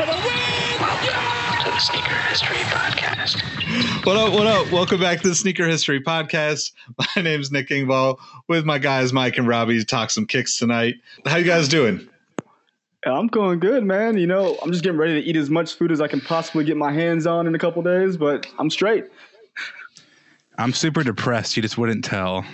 for the win. to the Sneaker History Podcast. What up? What up? Welcome back to the Sneaker History Podcast. My name's Nick Engvall with my guys Mike and Robbie to talk some kicks tonight. How you guys doing? I'm going good, man. You know, I'm just getting ready to eat as much food as I can possibly get my hands on in a couple days, but I'm straight. I'm super depressed. You just wouldn't tell.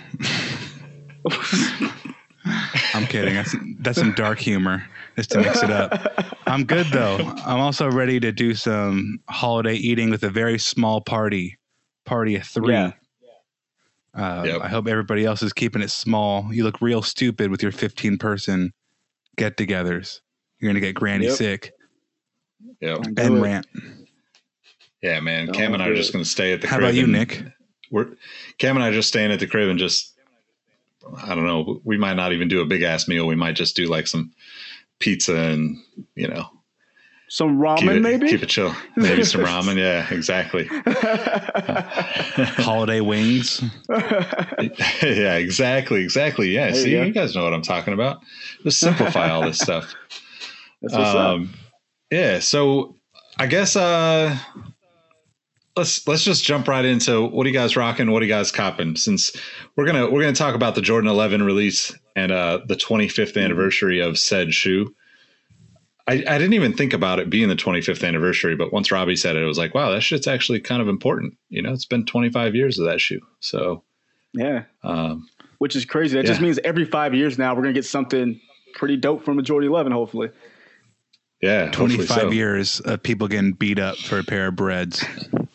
I'm kidding. That's, that's some dark humor just to mix it up. I'm good though. I'm also ready to do some holiday eating with a very small party, party of three. Yeah. Uh, Yep. I hope everybody else is keeping it small. You look real stupid with your 15 person get-togethers. You're gonna get Granny Yep. sick Yep. And rant. Yeah, man. No, Cam and I are just going to stay at the How crib. about you, and Nick? We're Cam and I are just staying at the crib and just I don't know. We might not even do a big ass meal. We might just do like some pizza and you know Some keep ramen, it maybe? keep it chill. Maybe some ramen. Yeah, exactly. Holiday wings. yeah, exactly, exactly. Yeah, There see, you you, guys know what I'm talking about. Just simplify all this stuff. That's what's up. Um, yeah, so I guess uh, let's let's just jump right into what are you guys rocking? What are you guys copping? Since we're gonna we're gonna talk about the Jordan 11 release and uh, the 25th anniversary of said shoe. I, I didn't even think about it being the 25th anniversary, but once Robbie said it, it was like, wow, that shit's actually kind of important. You know, it's been 25 years of that shoe. So, Yeah. um, Which is crazy. That just means every five years now we're going to get something pretty dope from a Jordan 11, hopefully. yeah, 25 so. years of people getting beat up for a pair of breads.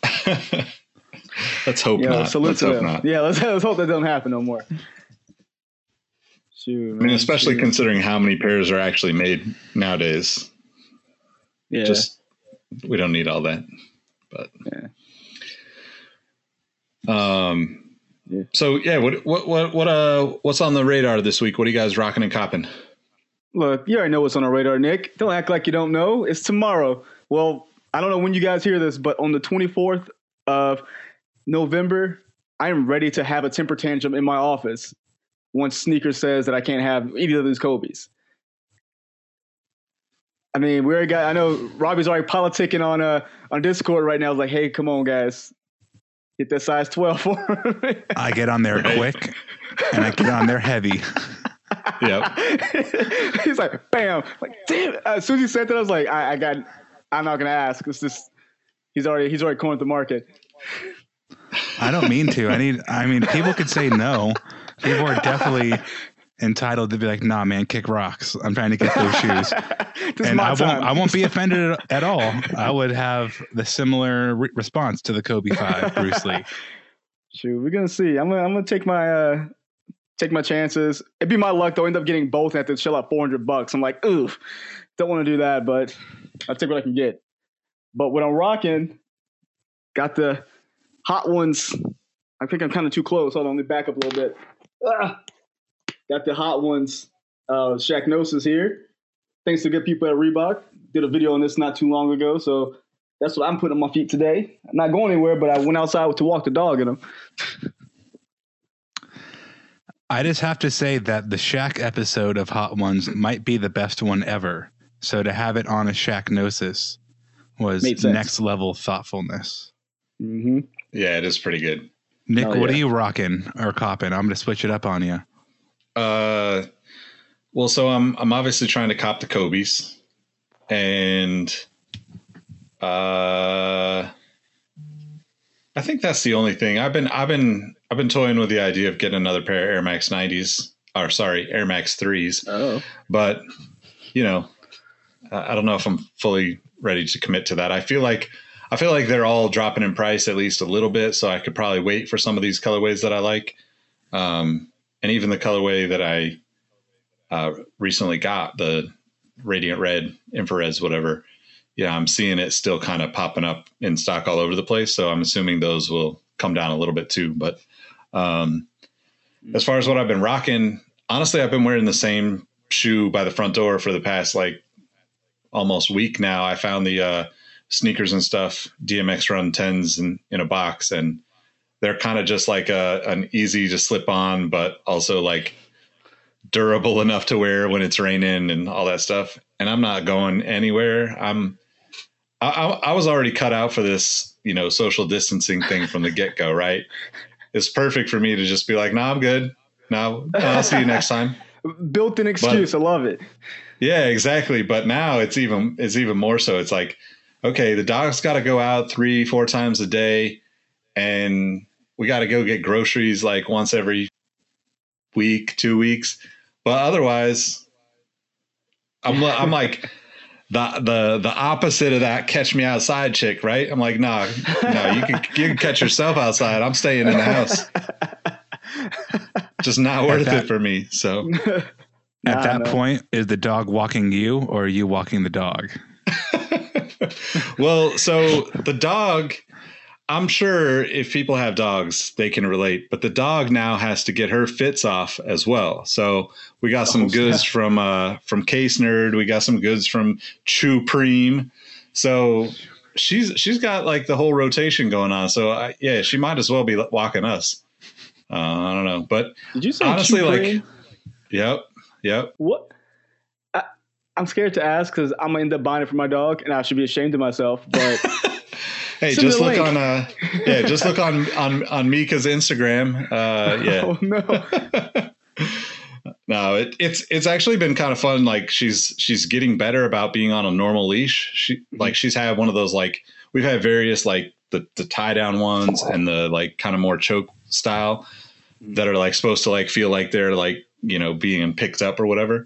Let's hope Yeah, not. salute Let's to hope not. Yeah, let's, let's hope that doesn't happen no more. Shoot, I mean, especially considering how many pairs are actually made nowadays. yeah. Just we don't need all that. But yeah. um Yeah. so yeah, what what what what uh what's on the radar this week? What are you guys rocking and copping? Look, you already know what's on our radar, Nick. Don't act like you don't know. It's tomorrow. Well, I don't know when you guys hear this, but on the 24th of November, I am ready to have a temper tantrum in my office once Sneaker says that I can't have either of these Kobe's. I mean, we already got. I know Robbie's already politicking on uh on Discord right now. I was like, hey, come on, guys, get that size 12 for me. I get on there Right. quick and I get on there heavy. Yep. He's like, bam. Like, damn. As soon as he said that, I was like, I, I got. I'm not gonna ask. It's just he's already he's already cornered the market. I don't mean to. I need. I mean, people could say no. People are definitely entitled to be like, "Nah, man, kick rocks." I'm trying to get those shoes, and I won't. time. I won't be offended at- all. I would have the similar re- response to the Kobe Five, Bruce Lee. Shoot, we're gonna see. I'm gonna I'm gonna take my uh take my chances. It'd be my luck though. End up getting both and have to shell out 400 bucks. I'm like, oof, don't want to do that, but I'll take what I can get. But what I'm rocking, got the hot ones. I think I'm kind of too close. Hold on, let me back up a little bit. Ah, got the hot ones. Uh, Shaqnosis here. Thanks to good people at Reebok. Did a video on this not too long ago, so that's what I'm putting on my feet today. I'm not going anywhere, but I went outside to walk the dog in them. I just have to say that the Shaq episode of Hot Ones might be the best one ever. So to have it on a Shaqnosis was next level thoughtfulness. Mm-hmm. Yeah, it is pretty good. Nick, Oh, what yeah. are you rocking or copping? I'm going to switch it up on you. Uh Well, so I'm I'm obviously trying to cop the Kobe's, and uh, I think that's the only thing. I've been I've been I've been toying with the idea of getting another pair of Air Max 90s, or sorry, Air Max 3s. Oh. But you know, I don't know if I'm fully ready to commit to that. I feel like I feel like they're all dropping in price at least a little bit, so I could probably wait for some of these colorways that I like, um, and even the colorway that I uh, recently got the radiant red infrareds whatever yeah i'm seeing it still kind of popping up in stock all over the place so i'm assuming those will come down a little bit too but um, as far as what i've been rocking honestly i've been wearing the same shoe by the front door for the past like almost week now i found the uh, Sneakersnstuff dmx run 10s in, in a box and they're kind of just like a, an easy to slip on but also like durable enough to wear when it's raining and all that stuff. And I'm not going anywhere. I'm, I, I, I was already cut out for this, you know, social distancing thing from the get go, right? It's perfect for me to just be like, no, nah, I'm good. No, I'll see you next time. Built in excuse. But, I love it. Yeah, exactly. But now it's even, it's even more so. It's like, okay, the dog's got to go out three, four times a day and we got to go get groceries like once every week, two weeks but otherwise, I'm I'm like the the the opposite of that catch me outside chick, right? I'm like, no, no, you can you can catch yourself outside. I'm staying in the house. Just not worth that, it for me. So at nah, that no. point, is the dog walking you or are you walking the dog? well, so the dog I'm sure if people have dogs, they can relate. But the dog now has to get her fits off as well. So we got some oh, goods from uh, from Case Nerd. We got some goods from Chew Preem. So she's she's got like the whole rotation going on. So I, yeah, she might as well be walking us. Uh, I don't know, but did you say honestly, like, yep, yep. What? I, I'm scared to ask because I'm gonna end up buying it for my dog, and I should be ashamed of myself. But Hey, Send just look link. on uh yeah, just look on on on Mika's Instagram. Uh yeah. Oh no. no, it, it's it's actually been kind of fun. Like she's she's getting better about being on a normal leash. She mm-hmm. like she's had one of those like we've had various like the the tie down ones and the like kind of more choke style mm-hmm. that are like supposed to like feel like they're like you know being picked up or whatever.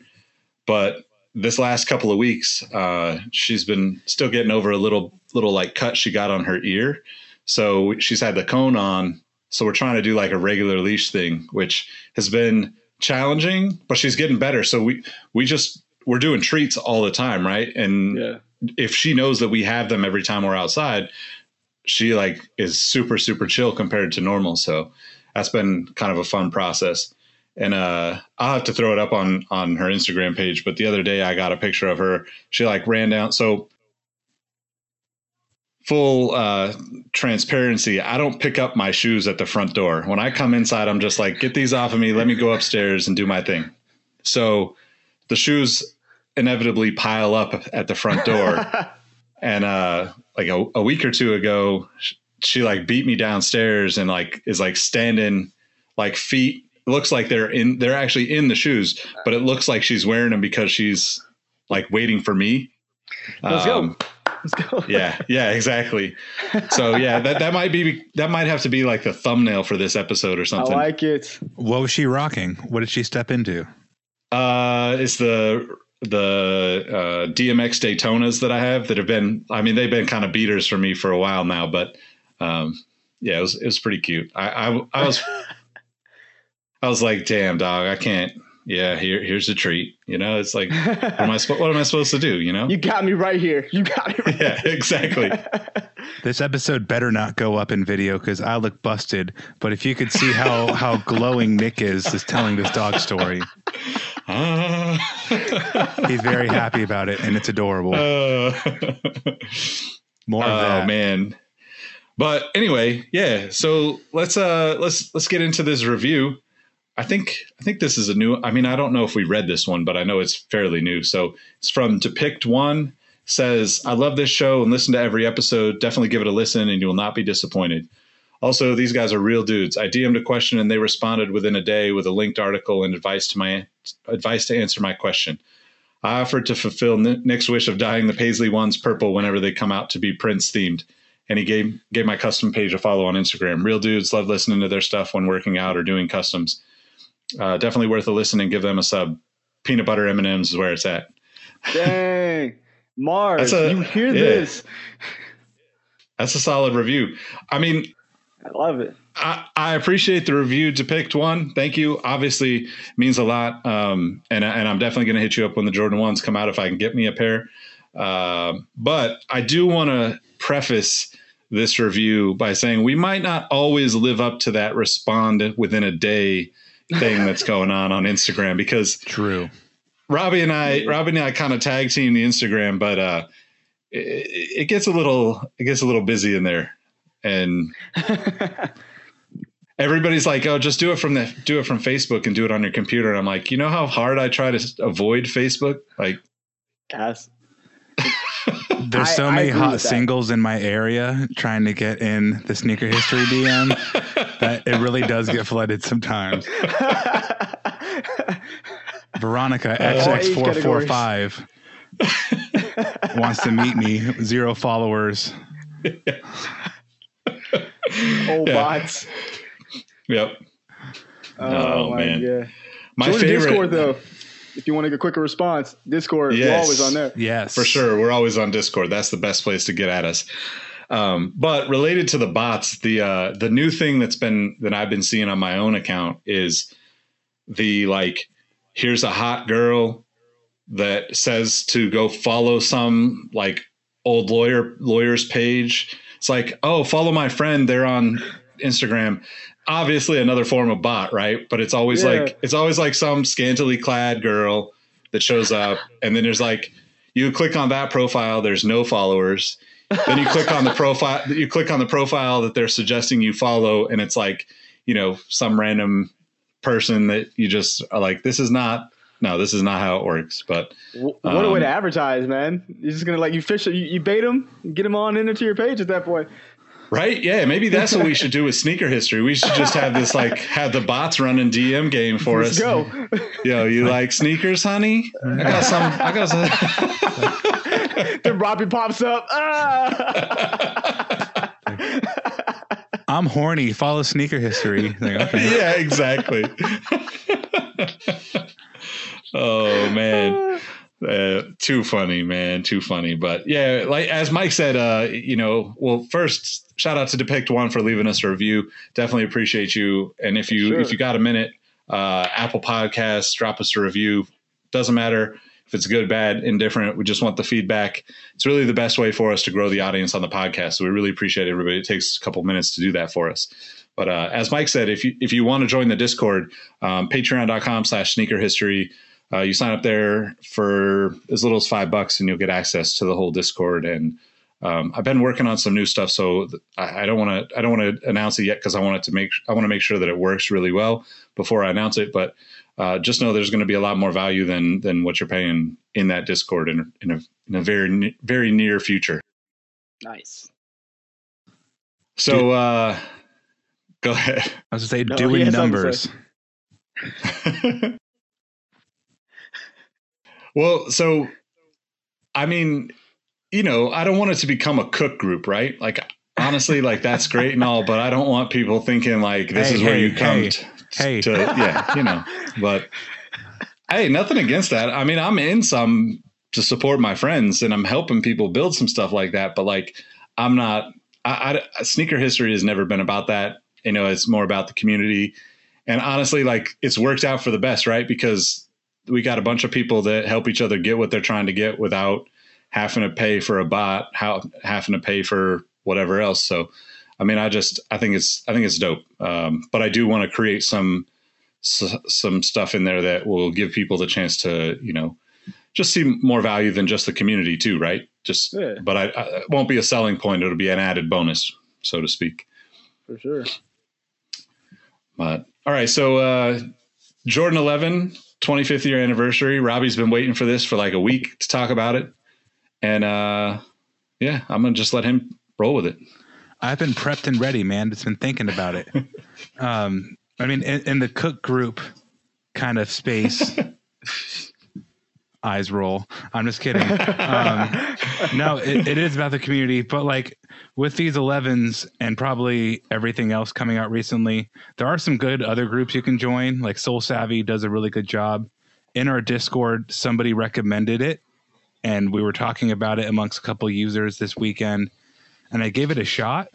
But this last couple of weeks, uh, she's been still getting over a little little like cut she got on her ear. So she's had the cone on. So we're trying to do like a regular leash thing, which has been challenging, but she's getting better. So we we just we're doing treats all the time, right? And yeah. if she knows that we have them every time we're outside, she like is super super chill compared to normal. So that's been kind of a fun process and uh, I'll have to throw it up on on her Instagram page. But the other day, I got a picture of her. She like ran down. So full uh, transparency, I don't pick up my shoes at the front door. When I come inside, I'm just like, get these off of me. Let me go upstairs and do my thing. So the shoes inevitably pile up at the front door. and uh, like a, a week or two ago, she, she like beat me downstairs and like is like standing like feet looks like they're in they're actually in the shoes, but it looks like she's wearing them because she's like waiting for me. Let's um, go. Let's go. yeah, yeah, exactly. So yeah, that that might be that might have to be like the thumbnail for this episode or something. I like it. What was she rocking? What did she step into? Uh, it's the the uh, DMX Daytonas that I have that have been. I mean, they've been kind of beaters for me for a while now, but um, yeah, it was it was pretty cute. I I, I was I was like, damn, dog, I can't. Yeah, here, here's a treat. You know, it's like, what am I, what am I supposed to do? You know, you got me right here. You got me. Right yeah, exactly. this episode better not go up in video because I look busted. But if you could see how how glowing Nick is, is telling this dog story. Uh. He's very happy about it, and it's adorable. Uh. More of oh, that, man. But anyway, yeah. So let's uh let's let's get into this review. I think I think this is a new. I mean, I don't know if we read this one, but I know it's fairly new. So it's from Depict One. Says, "I love this show and listen to every episode. Definitely give it a listen, and you will not be disappointed. Also, these guys are real dudes. I DM'd a question and they responded within a day with a linked article and advice to my advice to answer my question. I offered to fulfill Nick's wish of dyeing the Paisley ones purple whenever they come out to be Prince themed. And he gave gave my custom page a follow on Instagram. Real dudes love listening to their stuff when working out or doing customs. Uh, definitely worth a listen and give them a sub. Peanut butter M and M's is where it's at. Dang, Mars, a- you hear yeah. this? That's a solid review. I mean, I love it. I, I appreciate the review. Depict one, thank you. Obviously, means a lot. Um, and and I'm definitely going to hit you up when the Jordan ones come out if I can get me a pair. Um, but I do want to preface this review by saying we might not always live up to that respond within a day thing that's going on on Instagram because True. Robbie and I, Robbie and I kind of tag team the Instagram, but uh, it, it gets a little, it gets a little busy in there, and everybody's like, "Oh, just do it from the, do it from Facebook and do it on your computer." And I'm like, you know how hard I try to avoid Facebook? Like, Guys, There's I- so I many agree hot singles in my area trying to get in the sneaker history DM that it really does get flooded sometimes. Veronica All age XX445 wants to meet me. Zero followers. old Yeah. bots. yep. Oh, Oh, my man. God. My Join favorite, Discord though. If you want to get a quicker response, Discord, yes. we're always on there. Yes. for sure. We're always on Discord. That's the best place to get at us. Um, but related to the bots, the uh, the new thing that's been that I've been seeing on my own account is the like, here's a hot girl that says to go follow some like old lawyer lawyer's page. It's like, oh, follow my friend. They're on Instagram. Obviously, another form of bot, right? But it's always Yeah. like it's always like some scantily clad girl that shows up, and then there's like you click on that profile. There's no followers. then you click on the profile. You click on the profile that they're suggesting you follow, and it's like you know some random person that you just are like, this is not. No, this is not how it works. But Wh- What a way Um, to advertise, man! You're just gonna like you fish, you, you bait them, get them on into your page at that point. Right? Yeah, maybe that's what we should do with sneaker history. We should just have this like have the bots running DM game for Let's us. go. Yo, you like sneakers, honey? I got some. I got some. then Robbie pops up. Ah! I'm horny. Follow sneaker history. Like, okay. yeah, exactly. oh man. Uh, too funny, man. Too funny. But yeah, like as Mike said, uh, you know, well, first shout out to Depict One for leaving us a review. Definitely appreciate you. And if you Sure. if you got a minute, uh, Apple Podcasts, drop us a review. Doesn't matter if it's good, bad, indifferent. We just want the feedback. It's really the best way for us to grow the audience on the podcast. So we really appreciate everybody. It takes a couple minutes to do that for us. But uh, as Mike said, if you if you want to join the Discord, um, patreon.com slash sneaker history. Uh, you sign up there for as little as five bucks, and you'll get access to the whole Discord. And um, I've been working on some new stuff, so I I don't want to I don't want to announce it yet because I want it to make I want to make sure that it works really well before I announce it. But uh, just know there's going to be a lot more value than than what you're paying in that Discord in, in a in a very very near future. nice. So uh, go ahead. I was going to say, No, doing has something to numbers. well, so I mean, you know, I don't want it to become a cook group, right? Like honestly, like that's great and all, but I don't want people thinking like this Hey, is where hey, you come hey, t- hey. to yeah, you know. But hey, nothing against that. I mean, I'm in some to support my friends and I'm helping people build some stuff like that, but like I'm not I, I sneaker history has never been about that. You know, it's more about the community. And honestly, like it's worked out for the best, right? Because we got a bunch of people that help each other get what they're trying to get without having to pay for a bot, how having to pay for whatever else. So, I mean, I just I think it's I think it's dope. Um, but I do want to create some s- some stuff in there that will give people the chance to you know just see more value than just the community too, right? Just Yeah. but I, I it won't be a selling point. It'll be an added bonus, so to speak. For sure. But all right, so uh, Jordan 11, 25th year anniversary. Robbie's been waiting for this for like a week to talk about it, and uh, yeah, I'm gonna just let him roll with it. I've been prepped and ready, man. It's been thinking about it. Um, I mean, in, in the cook group kind of space, eyes roll. I'm just kidding. Um, no, it, it is about the community, but like with these 11s and probably everything else coming out recently, there are some good other groups you can join. Like Sole Savy does a really good job. In our Discord, somebody recommended it, and we were talking about it amongst a couple users this weekend, and I gave it a shot.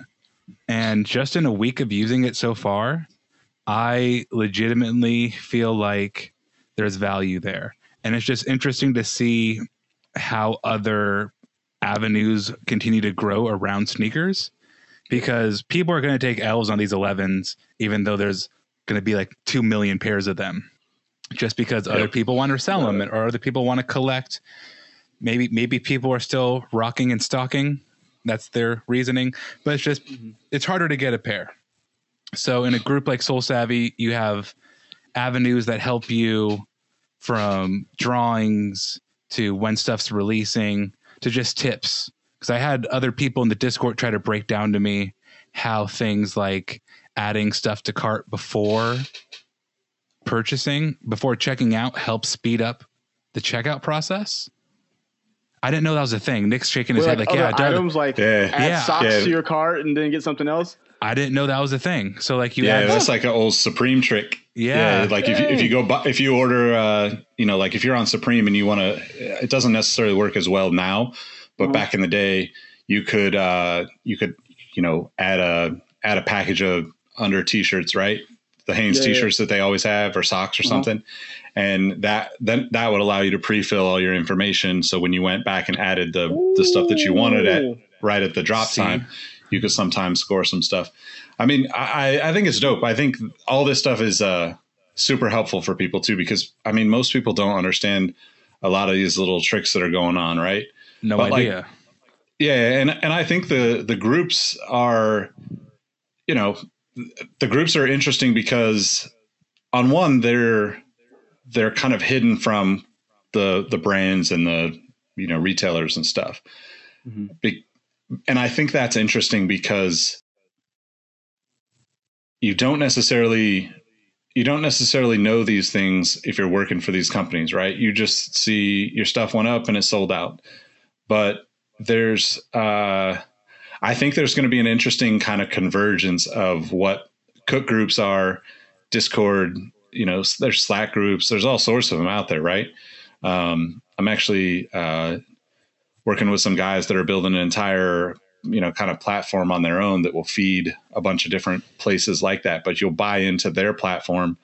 And just in a week of using it so far, I legitimately feel like there's value there. And it's just interesting to see how other avenues continue to grow around sneakers because people are going to take L's on these 11s, even though there's going to be like 2 million pairs of them just because other people want to sell them or other people want to collect. Maybe, maybe people are still rocking and stocking. That's their reasoning, but it's just, mm-hmm. it's harder to get a pair. So in a group like Sole Savy, you have avenues that help you from drawings to when stuff's releasing to just tips. Because I had other people in the Discord try to break down to me how things like adding stuff to cart before purchasing, before checking out, helps speed up the checkout process. I didn't know that was a thing. Nick's shaking his With, head like, like, yeah, other does. items like Yeah. add Yeah. socks Yeah. to your cart and then get something else. I didn't know that was a thing. So like you Yeah, add that's like an old Supreme trick. Yeah. like if you, if you go bu- if you order, uh, you know, like if you're on Supreme and you want to, it doesn't necessarily work as well now, but Mhm. back in the day, you could uh, you could you know add a add a package of under t-shirts, right? The Hanes Yeah, yeah. t-shirts that they always have, or socks or Uh-huh. something, and that then that would allow you to pre-fill all your information. So when you went back and added the the stuff that you wanted at right at the drop See? time, you could sometimes score some stuff. I mean, I, I think it's dope. I think all this stuff is uh, super helpful for people too, because I mean, most people don't understand a lot of these little tricks that are going on, right? no but, like, idea. Yeah, and and I think the the groups are, you know, the groups are interesting because on one they're they're kind of hidden from the the brands and the you know retailers and stuff. Mhm. Be- and I think that's interesting because you don't necessarily you don't necessarily know these things if you're working for these companies, right? You just see your stuff went up and it's sold out. But there's uh I think there's going to be an interesting kind of convergence of what cook groups are, Discord, you know, there's Slack groups, there's all sorts of them out there, right? Um, I'm actually uh, working with some guys that are building an entire, you know, kind of platform on their own that will feed a bunch of different places like that. But you'll buy into their platform.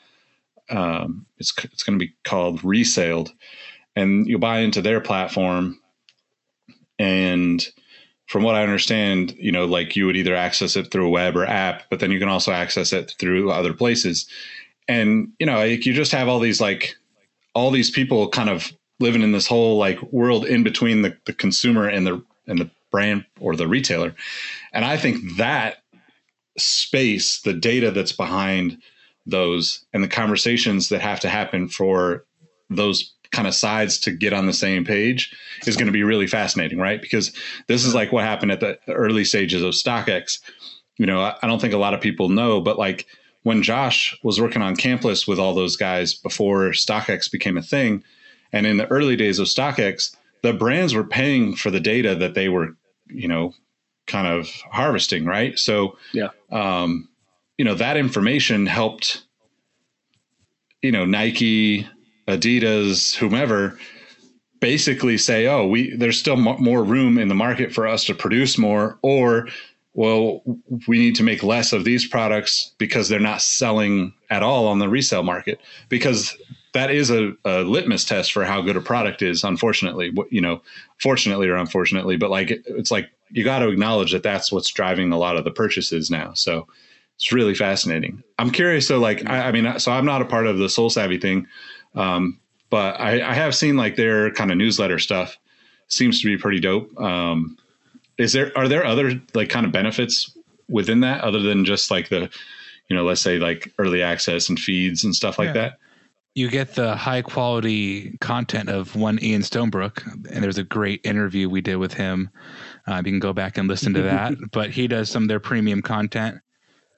Um, it's it's going to be called Resailed, and you'll buy into their platform, and from what I understand, you know, like you would either access it through a web or app, but then you can also access it through other places. And, you know, like you just have all these like all these people kind of living in this whole like world in between the, the consumer and the and the brand or the retailer. And I think that space, the data that's behind those and the conversations that have to happen for those kind of sides to get on the same page is going to be really fascinating, right? Because this is like what happened at the early stages of StockX. You know, I, don't think a lot of people know, but like when Josh was working on Campless with all those guys before StockX became a thing, and in the early days of StockX, the brands were paying for the data that they were, you know, kind of harvesting, right? So, Yeah. um, you know, that information helped, you know, Nike, Adidas, whomever, basically say, "Oh, we there's still mo- more room in the market for us to produce more," or, "Well, we need to make less of these products because they're not selling at all on the resale market." Because that is a, a litmus test for how good a product is. Unfortunately, you know, fortunately or unfortunately, but like it's like you got to acknowledge that that's what's driving a lot of the purchases now. So it's really fascinating. I'm curious. So like, I, I mean, so I'm not a part of the Sole Savy thing. Um, but I, I have seen like their kind of newsletter stuff seems to be pretty dope. Um, is there are there other like kind of benefits within that other than just like the you know let's say like early access and feeds and stuff like Yeah. that? You get the high quality content of one Ian Stonebrook, and there's a great interview we did with him. Uh, you can go back and listen to that. but he does some of their premium content.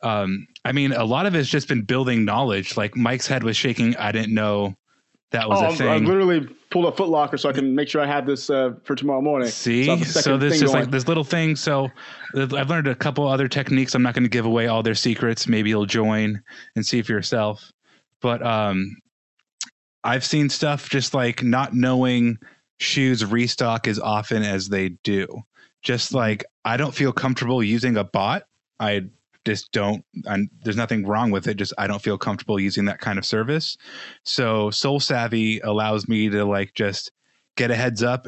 Um, I mean, a lot of it's just been building knowledge. Like Mike's head was shaking. I didn't know that was oh, a I'm- I literally pulled a footlocker so I can make sure I have this uh, for tomorrow morning. See, a so, this thing is like this little thing. So I've learned a couple other techniques. I'm not going to give away all their secrets. Maybe you'll join and see for yourself. But um, I've seen stuff just like not knowing shoes restock as often as they do. Just like I don't feel comfortable using a bot. I just don't. And there's nothing wrong with it. Just I don't feel comfortable using that kind of service. So Sole Savy allows me to like just get a heads up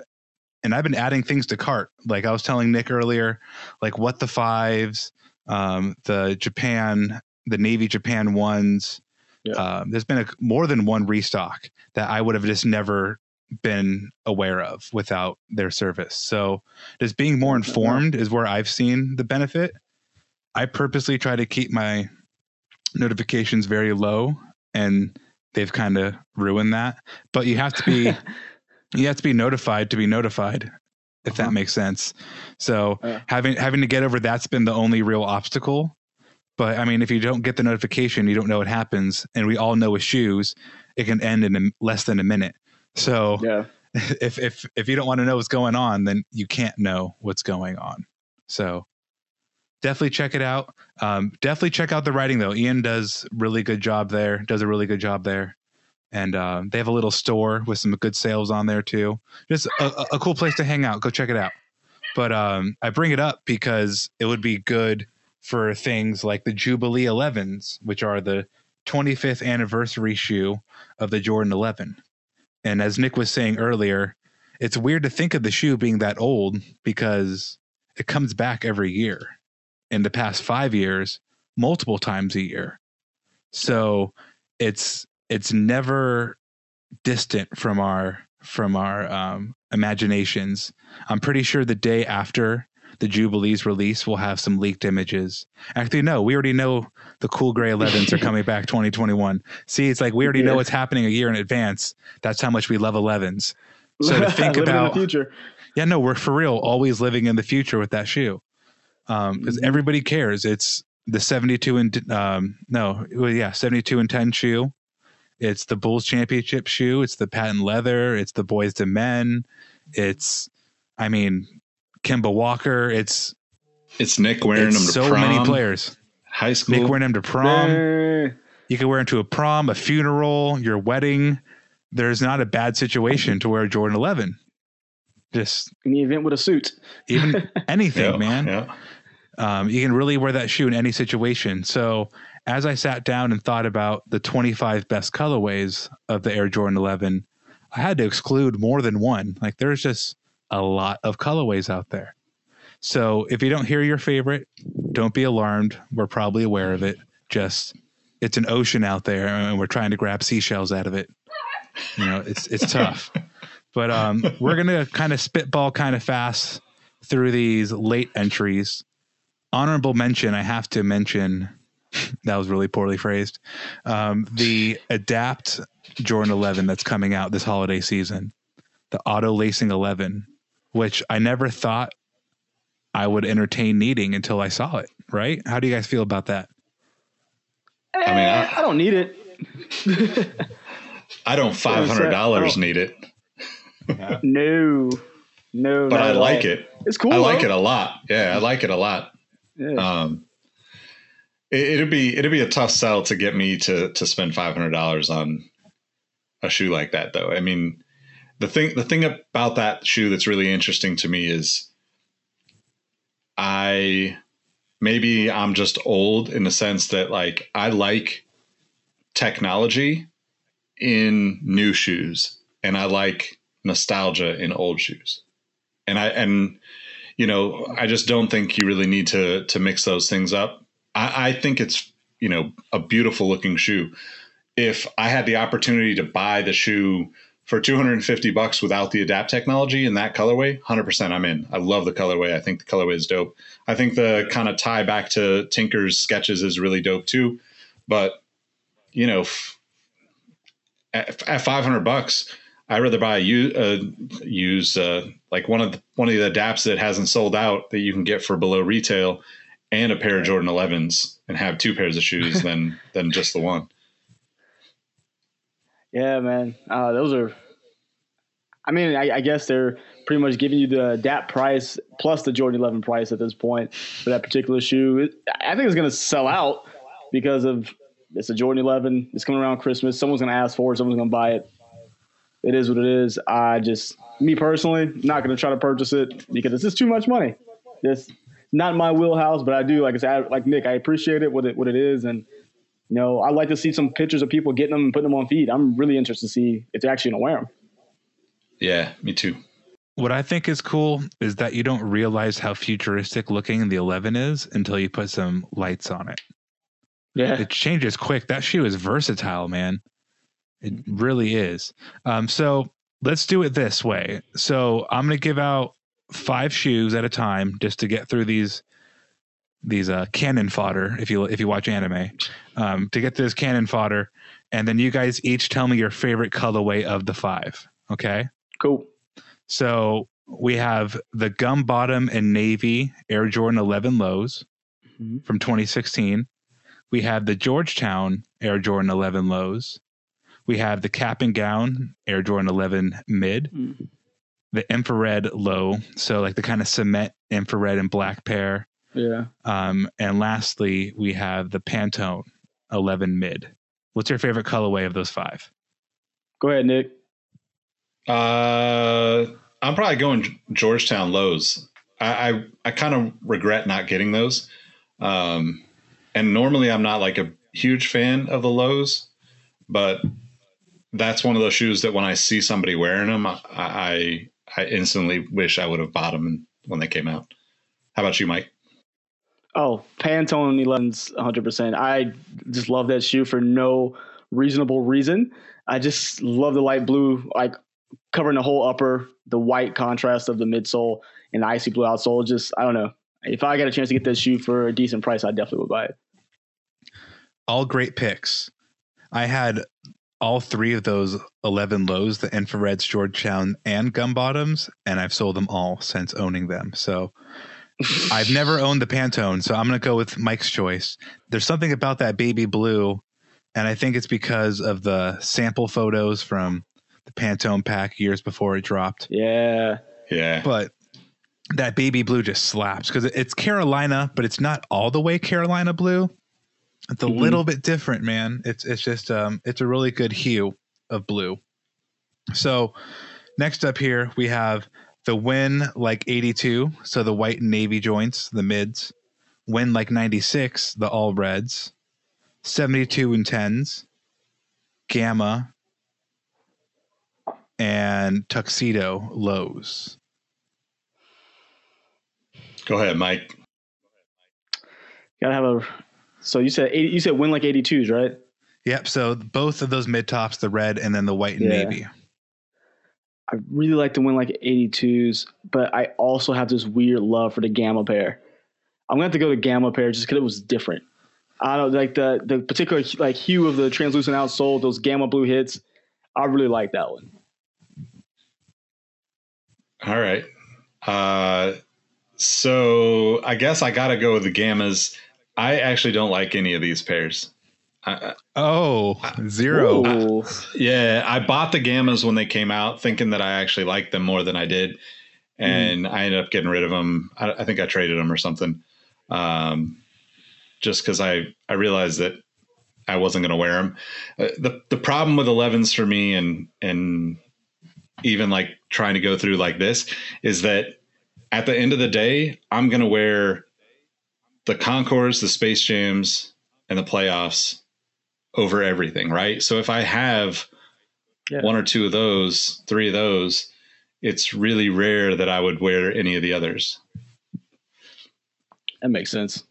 and I've been adding things to cart. Like I was telling Nick earlier, like what the fives, um, the Japan, the Navy Japan ones. Yeah. Um, there's been a, more than one restock that I would have just never been aware of without their service. So just being more informed is where I've seen the benefit. I purposely try to keep my notifications very low and they've kind of ruined that. But you have to be you have to be notified to be notified if that makes sense so Yeah. having having to get over that's been the only real obstacle but i mean if you don't get the notification you don't know what happens. And we all know with shoes it can end in a, less than a minute. So yeah. if if if you don't want to know what's going on then you can't know what's going on. So definitely check it out. Um, definitely check out the writing though. Ian does really good job there does a really good job there. And um, they have a little store with some good sales on there too. Just a, a- a cool place to hang out. Go check it out. But um, i bring it up because it would be good for things like the jubilee 11s which are the 25th anniversary shoe of the jordan 11 and as nick was saying earlier it's weird to think of the shoe being that old because it comes back every year. In the past five years multiple times a year. So it's it's never distant from our from our um, imaginations. I'm pretty sure the day after the jubilees release we'll have some leaked images actually no we already know the cool gray 11s are coming back 2021 see it's like we already know what's happening a year in advance that's how much we love 11s so to think about the future. yeah, no, we're for real, always living in the future with that shoe. Um, because Mhm. everybody cares. It's the 72 and um no, well, yeah, 72 and 10 shoe. It's the Bulls championship shoe. It's the patent leather. It's the Boyz II Men. It's, I mean, Kemba Walker. It's, It's Nick wearing it's them to so prom, many players. high school. Nick wearing them to prom. You can wear them to a prom, a funeral, your wedding. There's not a bad situation to wear a Jordan 11. Just in the event with a suit. even anything, Yeah, man. Yeah. Um, you can really wear that shoe in any situation. So as I sat down and thought about the 25 best colorways of the Air Jordan 11, I had to exclude more than one. Like there's just a lot of colorways out there. So if you don't hear your favorite, don't be alarmed. We're probably aware of it. Just it's an ocean out there and we're trying to grab seashells out of it. You know, it's it's tough. But um, we're gonna kind of spitball kind of fast through these late entries. Honorable mention, I have to mention that was really poorly phrased. Um, the Adapt Jordan 11 that's coming out this holiday season, the Auto Lacing 11, which I never thought I would entertain needing until I saw it. Right? How do you guys feel about that? I mean, Eh, I, I don't need it. I don't five hundred dollars need it, No, no. but I like it. It's cool. I like it a lot. Yeah, I like it a lot. Yeah. Um, it, it'd be it'd be a tough sell to get me to to spend five hundred dollars on a shoe like that, though. I mean, the thing the thing about that shoe that's really interesting to me is I maybe I'm just old in the sense that like I like technology in new shoes and I like nostalgia in old shoes. And I and you know, I just don't think you really need to to mix those things up. I, I think it's you know a beautiful looking shoe. If I had the opportunity to buy the shoe for 250 bucks without the adapt technology in that colorway, 100% I'm in. I love the colorway. I think the colorway is dope. I think the kind of tie back to Tinker's sketches is really dope too. But you know, f- at, at 500 bucks, I'd rather buy a u- uh, use uh, like one of the, one of the adapts that hasn't sold out that you can get for below retail and a pair of Jordan 11s and have two pairs of shoes than than just the one. Yeah, man. Uh, those are. I mean, I, I, guess they're pretty much giving you the DAP price plus the Jordan 11 price at this point for that particular shoe. I think it's going to sell out because of it's a Jordan 11. It's coming around Christmas. Someone's going to ask for it. Someone's going to buy it. It is what it is. I just, me personally, not going to try to purchase it because it's just too much money. It's not my wheelhouse, but I do, like I said, like Nick, I appreciate it what it what it is, and you know, I like to see some pictures of people getting them and putting them on feed. I'm really interested to see if they're actually gonna wear them. Yeah, me too. What I think is cool is that you don't realize how futuristic looking the 11 is until you put some lights on it. Yeah. It changes quick. That shoe is versatile, man. It really is. Um, so let's do it this way. So I'm going to give out five shoes at a time just to get through these these uh, cannon fodder if you if you watch anime um, to get this cannon fodder and then you guys each tell me your favorite colorway of the five okay cool so we have the gum bottom and navy air jordan 11 lows mm-hmm. from 2016 we have the georgetown air jordan 11 lows we have the cap and gown air jordan 11 mid mm-hmm. the infrared low so like the kind of cement infrared and black pair yeah. Um, and lastly, we have the Pantone 11 mid. What's your favorite colorway of those five? Go ahead, Nick. Uh, I'm probably going Georgetown lows. I I, I kind of regret not getting those. Um, and normally I'm not like a huge fan of the lows, but that's one of those shoes that when I see somebody wearing them, I I, I instantly wish I would have bought them when they came out. How about you, Mike? Oh, Pantone 11's 100%. I just love that shoe for no reasonable reason. I just love the light blue, like covering the whole upper, the white contrast of the midsole, and the icy blue outsole. Just, I don't know. If I got a chance to get this shoe for a decent price, I definitely would buy it. All great picks. I had all three of those 11 lows, the infrareds, Georgetown, and gum bottoms, and I've sold them all since owning them. So I've never owned the Pantone, so I'm going to go with Mike's choice. There's something about that baby blue, and I think it's because of the sample photos from the Pantone pack years before it dropped. Yeah. Yeah. But that baby blue just slaps because it's Carolina, but it's not all the way Carolina blue. It's a mm-hmm. little bit different, man. It's it's just um it's a really good hue of blue. So next up here we have the win like 82, so the white and navy joints, the mids. Win like 96, the all reds. 72 and 10s, gamma, and tuxedo lows. Go ahead, Mike. Gotta have a. So you said 80, you said win like 82s, right? Yep. So both of those mid tops, the red and then the white and yeah. navy. I really like to win like 82s, but I also have this weird love for the gamma pair. I'm gonna have to go to gamma pair just because it was different. I don't like the the particular like hue of the translucent outsole, those gamma blue hits. I really like that one. All right. Uh, so I guess I got to go with the gammas. I actually don't like any of these pairs. I, oh, zero. I, yeah, I bought the gammas when they came out, thinking that I actually liked them more than I did, and mm. I ended up getting rid of them. I, I think I traded them or something, um, just because I I realized that I wasn't going to wear them. Uh, the the problem with 11s for me, and and even like trying to go through like this, is that at the end of the day, I'm going to wear the Concords, the Space Jams, and the playoffs over everything, right? So if I have yeah. one or two of those, three of those, it's really rare that I would wear any of the others. That makes sense.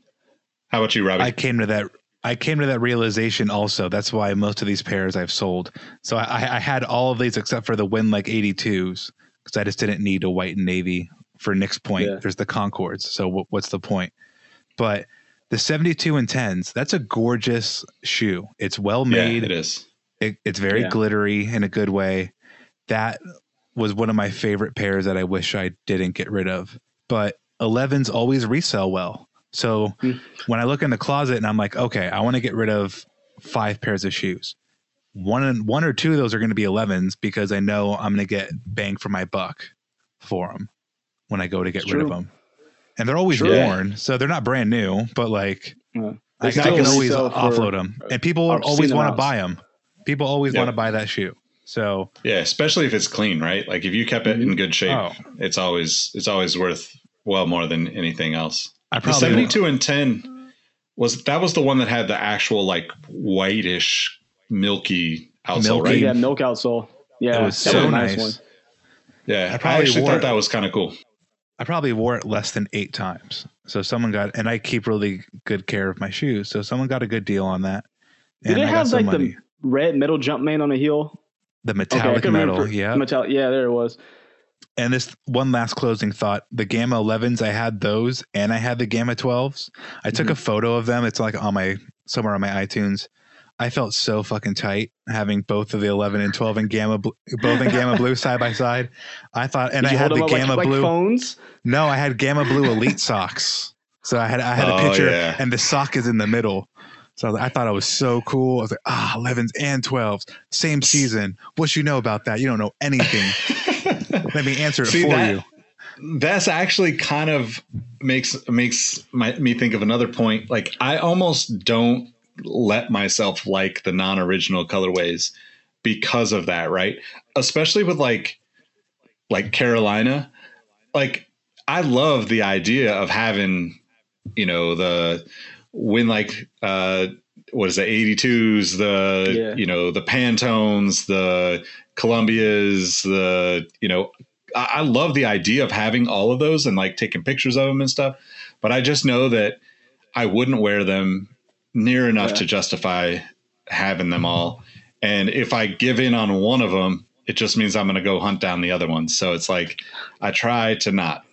How about you, Robbie? I came to that. I came to that realization also. That's why most of these pairs I've sold. So I, I had all of these except for the Win like 82s because I just didn't need a white and navy. For Nick's point, yeah. there's the Concords. So w- what's the point? But the 72 and 10s, that's a gorgeous shoe. It's well made. Yeah, it is. It, it's very Yeah. glittery in a good way. That was one of my favorite pairs that I wish I didn't get rid of. But 11s always resell well. So Hmm. when I look in the closet and I'm like, okay, I want to get rid of five pairs of shoes. One one or two of those are going to be 11s because I know I'm going to get bang for my buck for them when I go to get It's rid of them. And they're always True. worn, so they're not brand new, but like Yeah. I, I can always offload them, and people always want to buy them. People always Yeah. want to buy that shoe. So Yeah, especially if it's clean, right? Like if you kept it in good shape, Oh. it's always it's always worth well more than anything else. I The probably seventy two and ten was that was the one that had the actual like whitish milky outsole, Milky. right? Yeah, milk outsole. Yeah, It was that so a nice. Yeah, I I, probably actually wore thought it. that was kind of cool. I probably wore it less than eight times. So someone got, and I keep really good care of my shoes. So someone got a good deal on that. Did And it I got have like money. the red metal jump man on the heel? the metallic couldn't metal? remember- Yeah. Metallic. Yeah, there it was. And this one last closing thought: the Gamma 11s, I had those, and I had the Gamma 12s. I took Mm-hmm. a photo of them. It's like on my somewhere on my iTunes. I felt so fucking tight having both of the 11 and 12 and Gamma, both in Gamma Blue side by side. I thought, and I had the Gamma like, Blue. like phones? No, I had Gamma Blue Elite socks. So I had I had a Oh, picture, yeah. and the sock is in the middle. So I thought it was so cool. I was like, ah, 11s and 12s, same season. What you know about that? You don't know anything. Let me answer it See, for that- you. That's actually kind of makes makes my, me think of another point. Like I almost don't let myself like the non-original colorways because of that, right? Especially with like like Carolina. Like I love the idea of having, you know, the when like uh what is it, 82s, the Yeah. you know, the Pantones, the Columbias, the you know, I, I love the idea of having all of those and like taking pictures of them and stuff. But I just know that I wouldn't wear them near enough Yeah. to justify having them all. And if I give in on one of them, it just means I'm going to go hunt down the other ones. So it's like I try to not.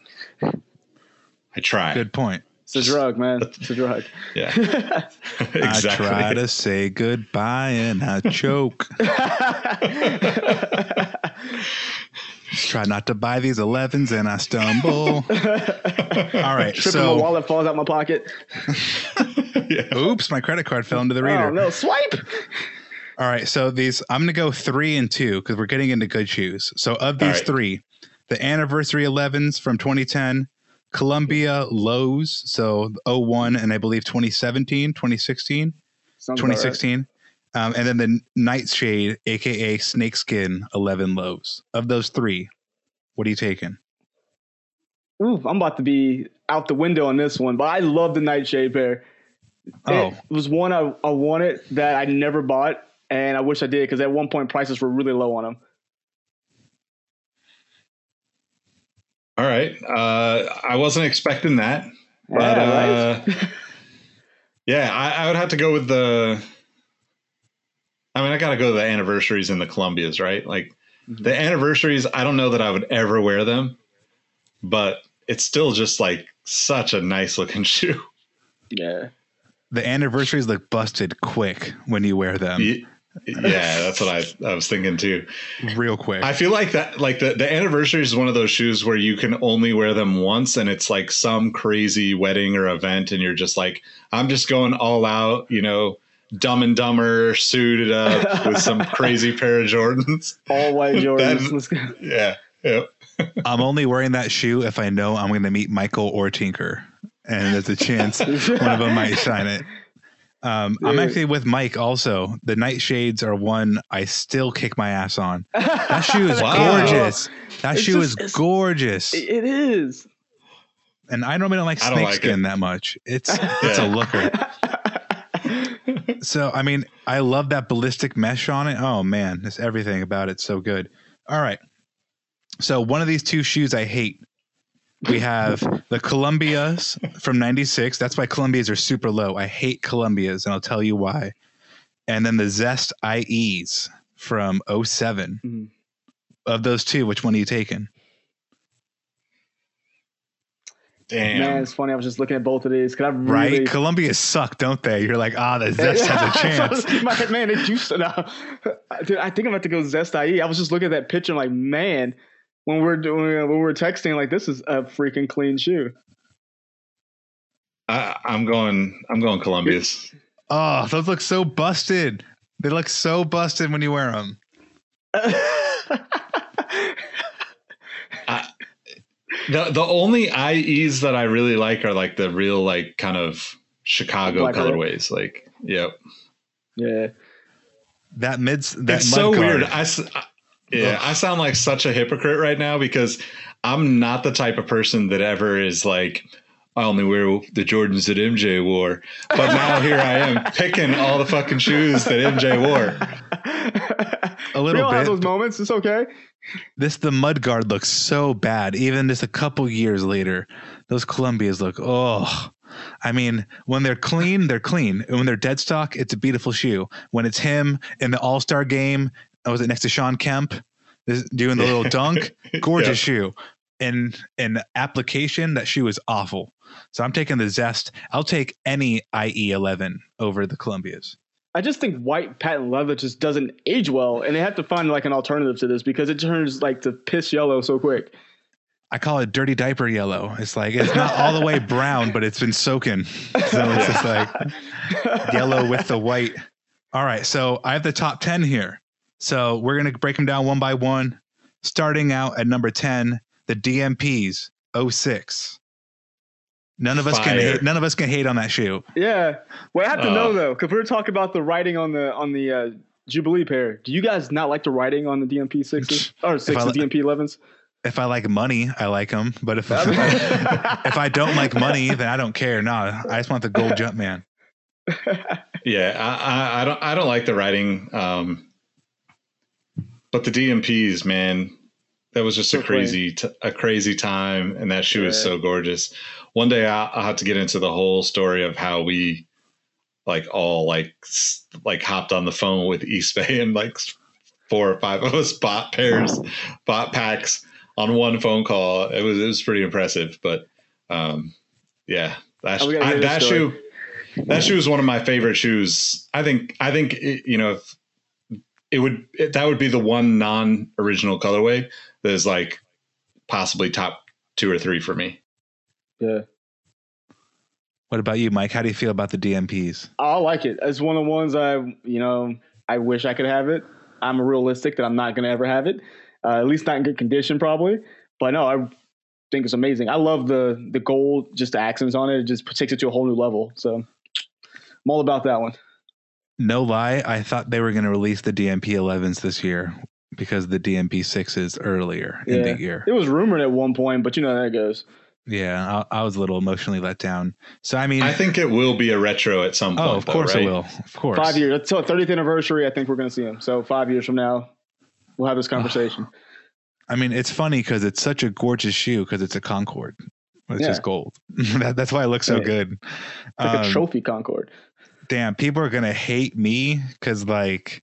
I try. Good point. It's a drug, man. It's a drug. Yeah. exactly. I try to say goodbye and I choke. try not to buy these 11s and I stumble. All right. Tripping my So, wallet falls out my pocket. oops, my credit card fell into the reader. Oh no, swipe. All right, so these I'm gonna go three and two because we're getting into good shoes. So of these right. three, the anniversary 11s from 2010, Columbia lows, so 01 and I believe 2017, 2016, Sounds about right. 2016, um, and then the Nightshade, aka Snakeskin 11 lows. Of those three, what are you taking? Ooh, I'm about to be out the window on this one, but I love the Nightshade pair. Oh, It was one I, I wanted that I never bought, and I wish I did because at one point prices were really low on them. All right. Uh, I wasn't expecting that. But, Yeah, right? uh, yeah, I, I would have to go with the. I mean, I got to go to the anniversaries and the Columbias, right? Like Mm-hmm. the anniversaries, I don't know that I would ever wear them, but it's still just like such a nice looking shoe. Yeah. the anniversaries look busted quick when you wear them, Ye- yeah, that's what I, I was thinking too. real quick. I feel like that, like the, the anniversary is one of those shoes where you can only wear them once and it's like some crazy wedding or event. And you're just like, I'm just going all out, you know, dumb and dumber suited up with some crazy pair of Jordans. All white Jordans. That- Let's. Yeah. Yep. I'm only wearing that shoe if I know I'm going to meet Michael or Tinker, and there's a chance one of them might shine it. Um, I'm actually with Mike. Also, the nightshades are one I still kick my ass on. That shoe is Wow. gorgeous. That It's shoe just- is gorgeous, It- it is. and I normally don't like I don't like snakeskin that much. It's it's a looker. so I mean, I love that ballistic mesh on it. Oh man, it's everything about it so good. All right. So one of these two shoes I hate. We have the Columbias from 96. That's why Columbias are super low. I hate Columbias, and I'll tell you why. And then the Zest IEs from 07. Mhm. Of those two, which one are you taking? Damn. Man, it's funny. I was just looking at both of these. Cause I really... Right? Columbia suck, don't they? You're like, ah, the Zest has a chance. My man, they juiced it now. Dude, I think I'm about to go Zest IE. I was just looking at that picture, I'm like, man, when we're doing, when we're texting, like, this is a freaking clean shoe. I, I'm going. I'm going Columbia's. Oh, those look so busted. They look so busted when you wear them. The the only IEs that I really like are like the real like kind of Chicago Black Hole. colorways. Like, yep. yeah. That mids that it's so guard. weird. I, s- I- yeah, I sound like such a hypocrite right now because I'm not the type of person that ever is like, I only wear the Jordans that MJ wore. But now here I am picking all the fucking shoes that MJ wore. a We little all have bit. those moments. It's okay. This the mud guard looks so bad. Even just a couple years later, those Columbias look oh. I mean, when they're clean, they're clean. And when they're dead stock, it's a beautiful shoe. When it's him in the All Star game, Oh, I was it next to Shawn Kemp, doing the little dunk, gorgeous Yeah. shoe. In in application, that shoe is awful. So I'm taking the Zest. I'll take any IE11 over the Columbias. I just think white patent leather just doesn't age well, and they have to find like an alternative to this because it turns like to piss yellow so quick. I call it dirty diaper yellow. It's like it's not all the way brown, but it's been soaking. So it's just like yellow with the white. All right, so I have the top 10 here. So we're going to break them down one by one. Starting out at number 10, the DMPs 06. None of us can hate, none of us can hate on that shoe. Yeah. Well, I have to Uh. know though, because we were talking about the writing on the on the uh, Jubilee pair. Do you guys not like the writing on the DMP sixes or six li- DMP elevens? If I like money, I like them. But if, if, I, if I don't like money, then I don't care. No, I just want the gold jump man. Yeah, I, I, I don't I don't like the writing. Um, but the DMPs, man, that was just So a crazy t- a crazy time, and that shoe is so gorgeous. One day I'll, I'll have to get into the whole story of how we like all like like hopped on the phone with Eastbay and like four or five of us bought pairs, bought packs on one phone call. It was it was pretty impressive, but um, yeah, that, Oh, we gotta hear I, that story. shoe that shoe is one of my favorite shoes. I think I think it, you know if it would it, that would be the one non original colorway that is like possibly top two or three for me. Yeah. What about you, Mike? How do you feel about the DMPs? I like it. It's one of the ones I, you know, I wish I could have it. I'm realistic that I'm not going to ever have it, uh, at least not in good condition, probably. But no, I think it's amazing. I love the the gold, just the accents on it. It just takes it to a whole new level. So I'm all about that one. No lie, I thought they were going to release the DMP 11s this year because the DMP 6s earlier in the year. It was rumored at one point, but you know how that goes. Yeah, I, I was a little emotionally let down. So I mean, I think it will be a retro at some point. oh, of though, course right? it will. Of course, Five years until 30th anniversary. I think we're going to see him. So five years from now, we'll have this conversation. I mean, it's funny because it's such a gorgeous shoe because it's a Concord. It's Yeah. just gold. that, that's why it looks so Yeah. good. It's like Um, a trophy Concord. Damn, people are gonna hate me because like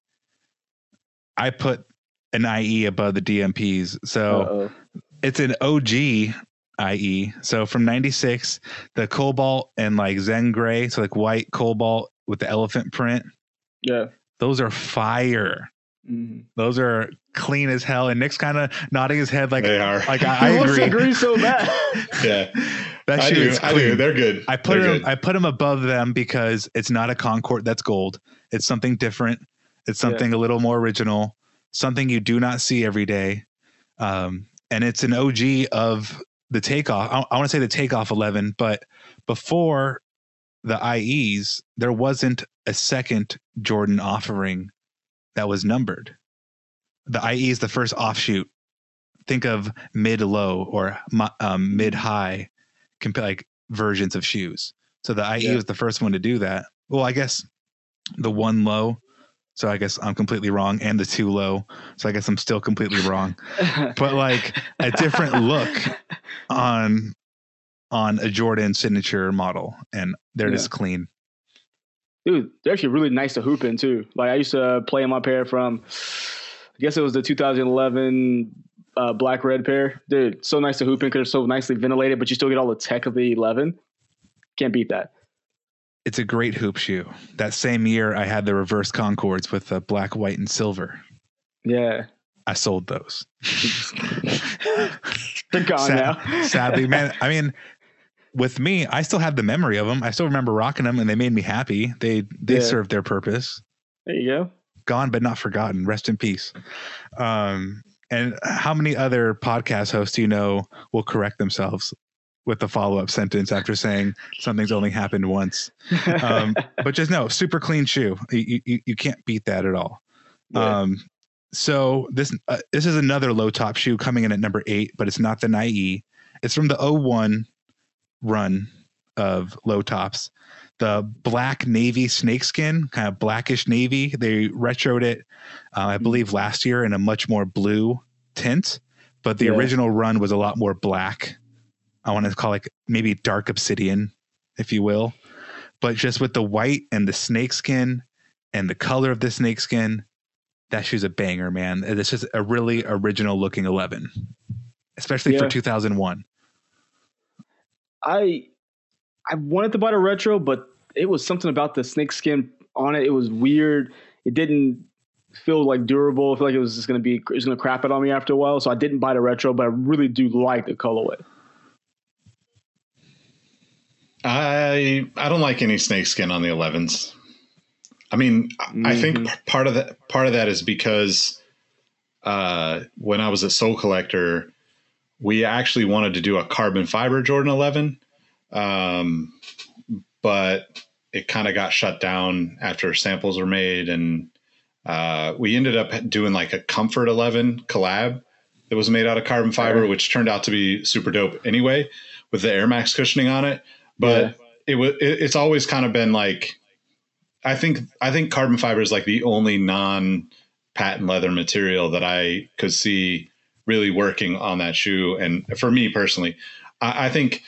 I put an IE above the DMPs. So Uh-oh. it's an OG IE. So from 96, the cobalt and like Zen gray, so like white cobalt with the elephant print, Yeah. those are fire. Mhm. Those are clean as hell. And Nick's kind of nodding his head like, They are. like I, I He wants to agree. agree so bad. yeah, That I do. I do. They're good. I put They're them. good. I put them above them because it's not a Concord that's gold. It's something different. It's something a little more original. Something you do not see every day. Um, and it's an OG of the takeoff. I, I want to say the takeoff eleven, but before the IEs, there wasn't a second Jordan offering that was numbered. The IE is the first offshoot. Think of mid low or um, mid high, compa- like versions of shoes. So the IE Yeah. was the first one to do that. Well, I guess the one low. So I guess I'm completely wrong, and the two low. So I guess I'm still completely wrong. But like a different look on on a Jordan signature model, and they're Yeah. just clean. Dude, they're actually really nice to hoop in too. Like I used to play in my pair from, I guess it was the 2011 uh, black red pair, dude, so nice to hoop in because they're so nicely ventilated, but you still get all the tech of the 11. Can't beat that. It's a great hoop shoe. That same year, I had the reverse Concords with the black, white, and silver. Yeah, I sold those. they're gone Sad- now. Sadly, man. I mean, with me, I still have the memory of them. I still remember rocking them, and they made me happy. They they Yeah. served their purpose. There you go. Gone but not forgotten. Rest in peace. Um, and how many other podcast hosts do you know will correct themselves with the follow up sentence after saying something's only happened once? Um, but just no, super clean shoe. You, you, you can't beat that at all. Yeah. Um, so this uh, this is another low top shoe coming in at number eight, but it's not the Nye. It's from the 01 run of low tops. The black navy snakeskin, kind of blackish navy. They retroed it, uh, I believe, last year in a much more blue tint, but the Yeah. original run was a lot more black. I want to call it maybe dark obsidian, if you will. But just with the white and the snakeskin and the color of the snakeskin, that shoe's a banger, man. This is a really original looking 11, especially for 2001. I I wanted to buy the retro, but it was something about the snakeskin on it. It was weird. It didn't feel like durable. I feel like it was just gonna be it was gonna crap it on me after a while. So I didn't buy the retro, but I really do like the colorway. I I don't like any snakeskin on the 11s. I mean, I- I think part of that part of that is because uh, when I was at Sole Collector, we actually wanted to do a carbon fiber Jordan 11, um, but it kind of got shut down after samples were made, and uh, we ended up doing like a Comfort 11 collab that was made out of carbon fiber, which turned out to be super dope anyway, with the Air Max cushioning on it. But it was it, it's always kind of been like I think I think carbon fiber is like the only non patent leather material that I could see really working on that shoe. And for me personally, I, I think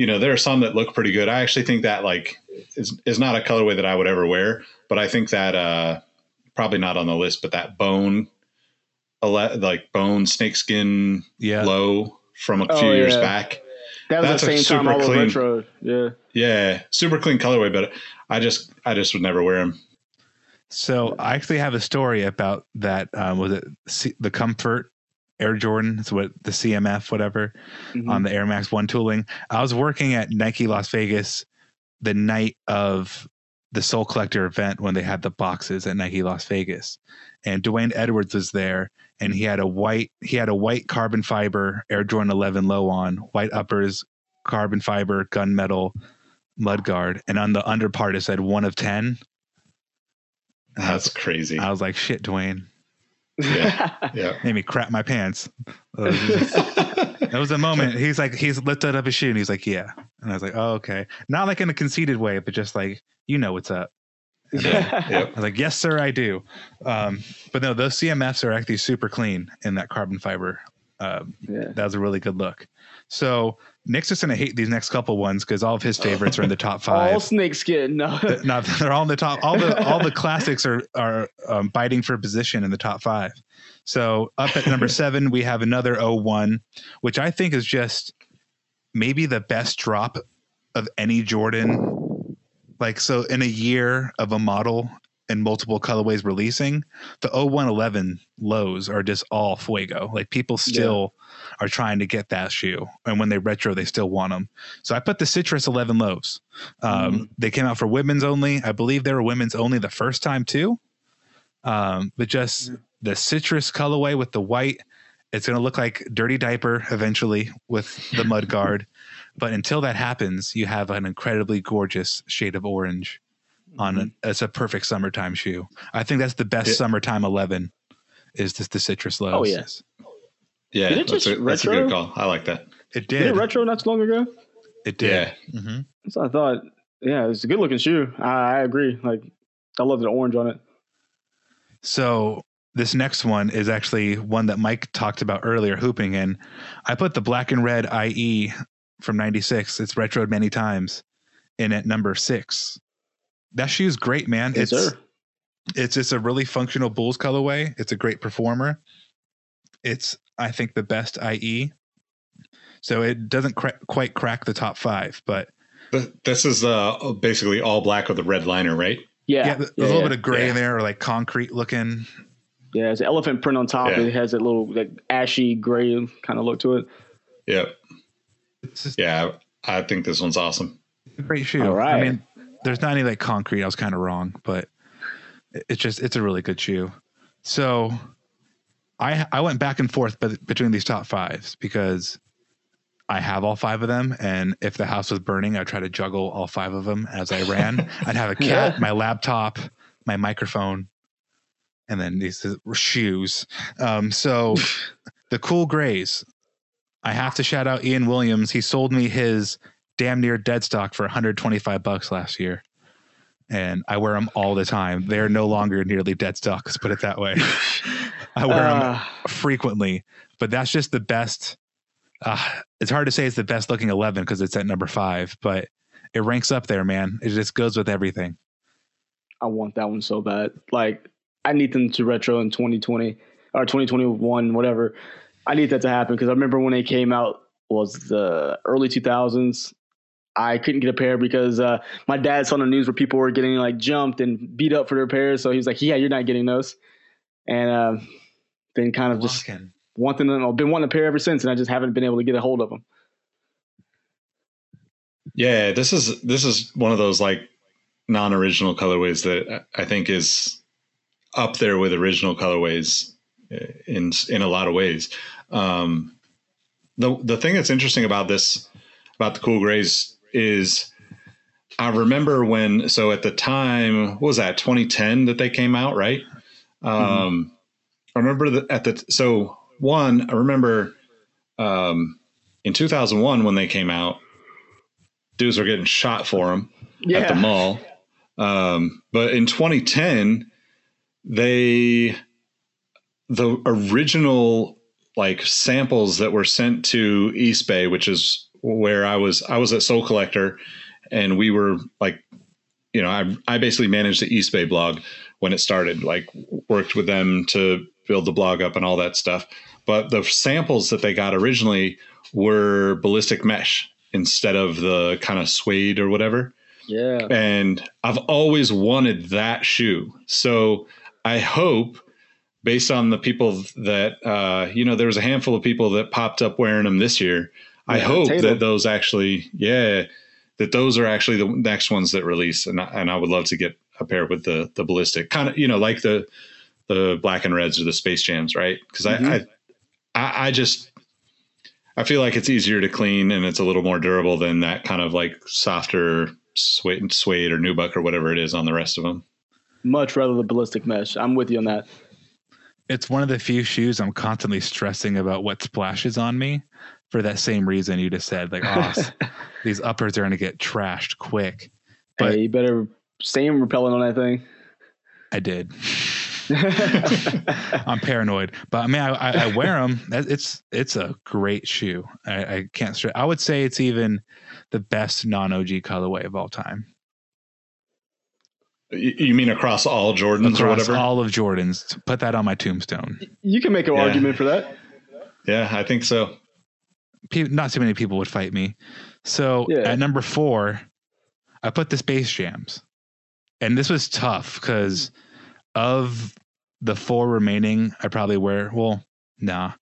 you know there are some that look pretty good. I actually think that like is is not a colorway that I would ever wear, but I think that uh probably not on the list, but that bone like bone snakeskin Yeah. low from a Oh, few years yeah. back. That was That's the a same time super all clean- retro. Yeah. Yeah, super clean colorway, but I just I just would never wear them. So I actually have a story about that. Um, was it C- the Comfort Air Jordan? It's what the CMF, whatever, Mhm. on the Air Max One tooling. I was working at Nike Las Vegas the night of the Sole Collector event when they had the boxes at Nike Las Vegas, and D'Wayne Edwards was there, and he had a white he had a white carbon fiber Air Jordan 11 low on, white uppers, carbon fiber gunmetal mudguard, and on the under part it said one of ten. That's crazy. I was like, shit, D'Wayne. Yeah, yeah. made me crap my pants. That was a moment. He's like, he's lifted up his shoe and he's like, yeah. And I was like, oh, okay. Not like in a conceited way, but just like, you know what's up. yeah, I yep. was like, yes, sir, I do. Um, but no, those CMFs are actually super clean in that carbon fiber. Um, yeah. that was a really good look. So Nick's just gonna hate these next couple ones because all of his favorites are in the top five. All snakeskin. No. no, they're all in the top. All the all the classics are are um, biting for position in the top five. So up at number seven, we have another 01, which I think is just maybe the best drop of any Jordan. Like so, in a year of a model and multiple colorways releasing, the 0111 lows are just all fuego. Like people still are trying to get that shoe, and when they retro, they still want them. So I put the Citrus 11 lows. Um, They came out for women's only. I believe they were women's only the first time too. Um, but just the citrus colorway with the white, it's going to look like dirty diaper eventually with the mud guard. But until that happens, you have an incredibly gorgeous shade of orange on it. It's a perfect summertime shoe. I think that's the best Yeah. summertime 11 is this the citrus lows. Oh, yeah. Yeah, it that's, just a, that's a retro? good call. I like that. It Did did. it retro not too long ago? It did. Yeah. hmm That's what I thought. Yeah, it's a good looking shoe. I, I agree. Like, I love the orange on it. So this next one is actually one that Mike talked about earlier, hooping in. I put the black and red IE from '96. It's retroed many times, in at number six. That shoe is great, man. Yes, it's sir. it's just a really functional Bulls colorway. It's a great performer. It's I think the best IE. So it doesn't cra- quite crack the top five, but Th- This is uh, basically all black with a red liner, right? Yeah, yeah, there's yeah, a little yeah. bit of gray Yeah. in there, or like concrete looking. Yeah, it's an elephant print on top. Yeah. It has that little like ashy gray kind of look to it. Yep. It's just Yeah, I think this one's awesome. a great shoe. All right. I mean, there's not any like concrete. I was kind of wrong, but it- it's just it's a really good shoe. So I I went back and forth between these top fives because I have all five of them, and if the house was burning, I'd try to juggle all five of them as I ran. I'd have a cat, Yeah. my laptop, my microphone, and then these shoes. Um, so the cool grays. I have to shout out Ian Williams. He sold me his damn near dead stock for 125 bucks last year. And I wear them all the time. They're no longer nearly dead stock. Let's put it that way. I wear them Uh, frequently, but that's just the best. Uh, it's hard to say it's the best looking 11 because it's at number five, but it ranks up there, man. It just goes with everything. I want that one so bad. Like I need them to retro in 2020 or 2021, whatever. I need that to happen because I remember when they came out was the early 2000s. I couldn't get a pair because uh, my dad saw on the news where people were getting like jumped and beat up for their pairs. So he was like, "Yeah, you're not getting those." And uh, then kind of just wanting them. I've been wanting a pair ever since, and I just haven't been able to get a hold of them. Yeah, this is this is one of those like non-original colorways that I think is up there with original colorways uh, in in a lot of ways. Um, the the thing that's interesting about this about the cool grays is I remember when so at the time what was that 2010 that they came out right? Um I remember that at the so one I remember um in 2001 when they came out dudes were getting shot for them at the mall. Um but in 2010 they the original like samples that were sent to Eastbay, which is where I was. I was at Sole Collector, and we were like, you know, I I basically managed the Eastbay blog when it started. Like, worked with them to build the blog up and all that stuff. But the samples that they got originally were ballistic mesh instead of the kind of suede or whatever Yeah. and I've always wanted that shoe. So I hope, based on the people that uh, you know, there was a handful of people that popped up wearing them this year. I Yeah, hope Taylor. that those actually, yeah, that those are actually the next ones that release, and I, and I would love to get a pair with the the ballistic, kind of, you know, like the the black and reds or the space jams, right? Because I, mm-hmm. I I I just I feel like it's easier to clean and it's a little more durable than that kind of like softer suede, suede or nubuck or whatever it is on the rest of them. Much rather the ballistic mesh. I'm with you on that. It's one of the few shoes I'm constantly stressing about what splashes on me for that same reason you just said. Like, oh, these uppers are going to get trashed quick. But- hey, you better same repellent on that thing. I did. I'm paranoid, but I mean, I, I, I wear them. It's it's a great shoe. I, I can't. Stress. I would say it's even the best non OG colorway of all time. You you mean across all Jordans or whatever? all of Jordans, put that on my tombstone. you can make an Yeah. argument for that. yeah, I think so. Pe- Not too many people would fight me. So Yeah. at number four, I put the Space Jams, and this was tough because of the four remaining. I probably wear well, nah,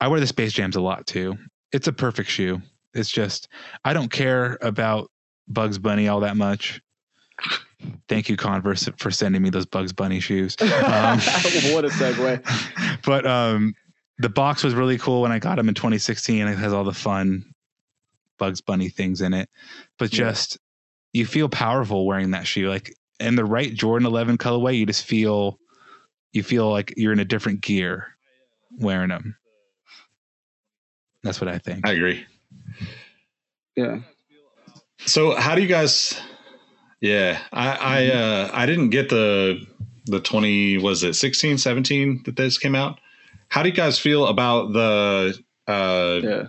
I wear the Space Jams a lot too. It's a perfect shoe. It's just I don't care about Bugs Bunny all that much. Thank you, Converse, for sending me those Bugs Bunny shoes. Um, what a segue. but um, the box was really cool when I got them in 2016. It has all the fun Bugs Bunny things in it, but Yeah. just you feel powerful wearing that shoe. Like in the right Jordan 11 colorway, you just feel you feel like you're in a different gear wearing them. That's what I think. I agree. Yeah. So how do you guys? Yeah, I I uh, I didn't get the the twenty was it 16, 17 that this came out. How do you guys feel about the uh, Yeah.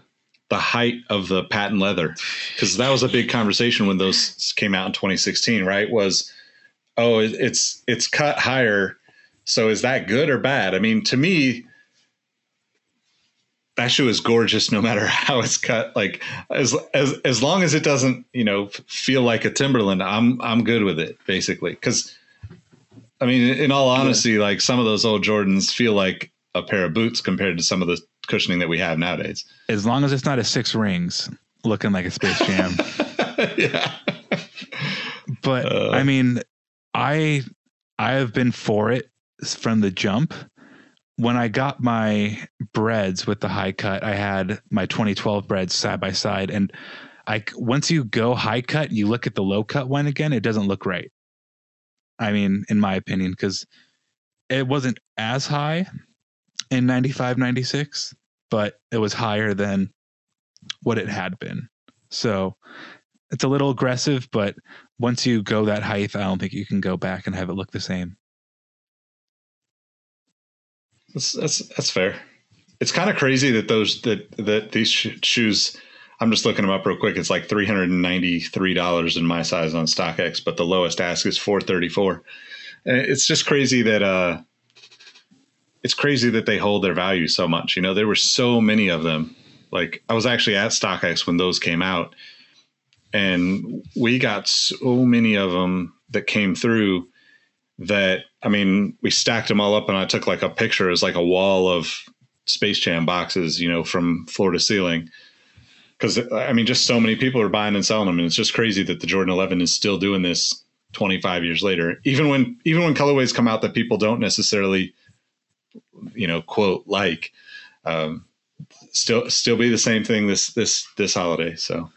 the height of the patent leather? Because that was a big conversation when those came out in 2016, right? Was oh, it's it's cut higher. So is that good or bad? I mean, to me, that shoe is gorgeous no matter how it's cut. Like as as as long as it doesn't, you know, feel like a Timberland, I'm I'm good with it basically. Because I mean, in all honesty, yeah. like some of those old Jordans feel like a pair of boots compared to some of the cushioning that we have nowadays. As long as it's not a six rings looking like a Space Jam. yeah. But uh, I mean, I I have been for it from the jump. When I got my breads with the high cut, I had my 2012 breads side by side, and I once you go high cut, you look at the low cut one again, it doesn't look right. I mean, in my opinion, because it wasn't as high in 95, 96, but it was higher than what it had been. So it's a little aggressive, but once you go that height, I don't think you can go back and have it look the same. That's that's, that's fair. It's kind of crazy that those that that these shoes. I'm just looking them up real quick. It's like three hundred and ninety three dollars in my size on StockX, but the lowest ask is four thirty four. And it's just crazy that uh, it's crazy that they hold their value so much. You know, there were so many of them. Like I was actually at StockX when those came out, and we got so many of them that came through that I mean, we stacked them all up, and I took like a picture as like a wall of Space Jam boxes, you know, from floor to ceiling. Because I mean, just so many people are buying and selling them, and it's just crazy that the Jordan 11 is still doing this 25 years later. Even when even when colorways come out that people don't necessarily, you know, quote like, um, still still be the same thing this this this holiday. So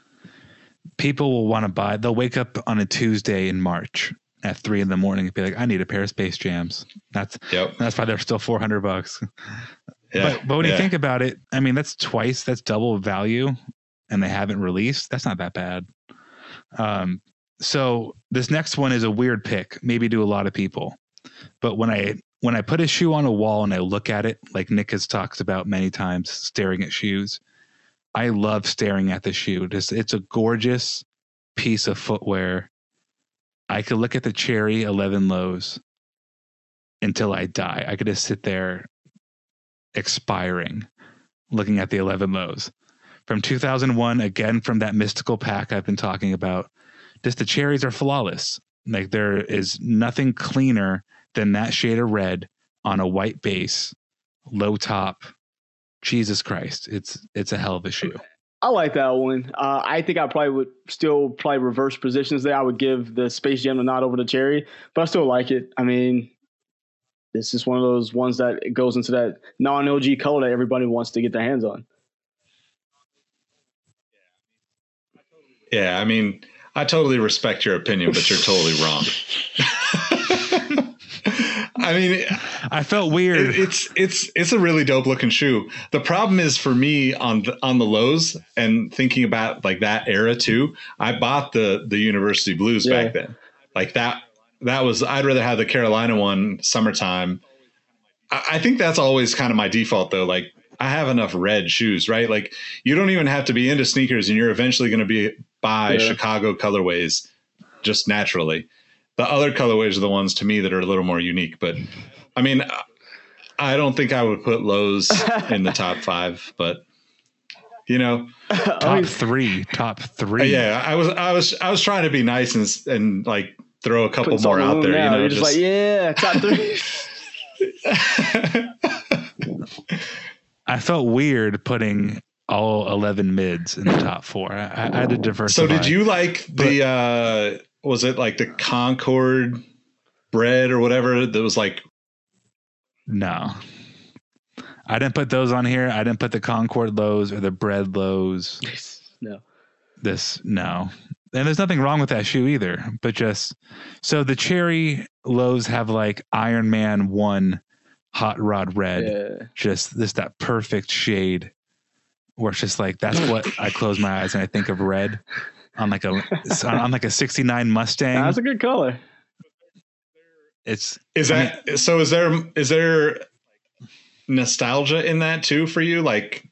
people will want to buy. They'll wake up on a Tuesday in March at three in the morning and be like, "I need a pair of Space Jams." That's yep. that's why they're still four hundred bucks. Yeah, but, but when yeah. you think about it, I mean, that's twice, that's double value, and they haven't released. That's not that bad. Um, so this next one is a weird pick, maybe to a lot of people, but when I when I put a shoe on a wall and I look at it, like Nick has talked about many times, staring at shoes, I love staring at the shoe. It's, it's a gorgeous piece of footwear. I could look at the cherry 11 lows until I die. I could just sit there expiring looking at the 11 lows. From 2001, again from that mystical pack I've been talking about, just the cherries are flawless. Like there is nothing cleaner than that shade of red on a white base, low top, Jesus Christ, it's it's a hell of a shoe. I like that one. Uh, I think I probably would still probably reverse positions there. I would give the Space Jam a nod over the Cherry, but I still like it. I mean, this is one of those ones that goes into that non OG color that everybody wants to get their hands on. Yeah, I mean, I totally respect your opinion, but you're totally wrong. I mean, I felt weird. It, it's it's it's a really dope looking shoe. The problem is for me on the on the lows and thinking about like that era too. I bought the the University Blues yeah. back then. Like that that was I'd rather have the Carolina one summertime. I, I think that's always kind of my default though. Like I have enough red shoes, right? Like you don't even have to be into sneakers, and you're eventually going to be buy yeah. Chicago colorways just naturally. The other colorways are the ones to me that are a little more unique. But I mean, I don't think I would put lows in the top five, but you know, top three, top three. Yeah, I was, I was, I was trying to be nice and and like throw a couple more out there. Now. You know, You're just, just like yeah, top three. I felt weird putting all 11 mids in the top four. I, I had to diversify. So did you like the, but, uh, was it like the Concord bread or whatever that was like? No. I didn't put those on here. I didn't put the concord lows or the bread lows no. This no. And there's nothing wrong with that shoe either but just so the cherry lows have like iron man 1 hot rod red. Yeah. just this that perfect shade where it's just like that's what i close my eyes and i think of red on like a on like a 69 Mustang. That's a good color. It's is that I mean, so is there is there nostalgia in that too for you like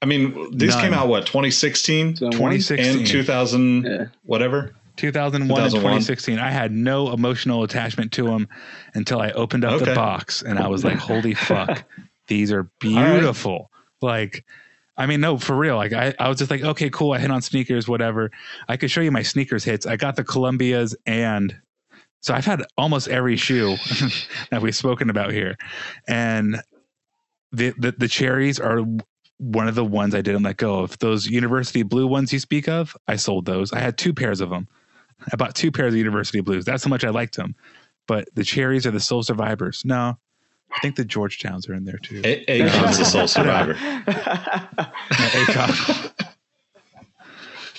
I mean these none. came out what 2016 2016 and 2000 yeah. whatever 2001, 2001 and 2016 I had no emotional attachment to them until I opened up okay. the box and I was like holy fuck these are beautiful right. like I mean, no, for real. Like I, I was just like, okay, cool. I hit on sneakers, whatever. I could show you my sneakers hits. I got the Columbias and so I've had almost every shoe that we've spoken about here. And the, the the cherries are one of the ones I didn't let go of. Those university blue ones you speak of, I sold those. I had two pairs of them. I bought two pairs of university blues. That's how much I liked them. But the cherries are the sole survivors. No, I think the Georgetowns are in there too. A- Akon's the sole survivor. Akon.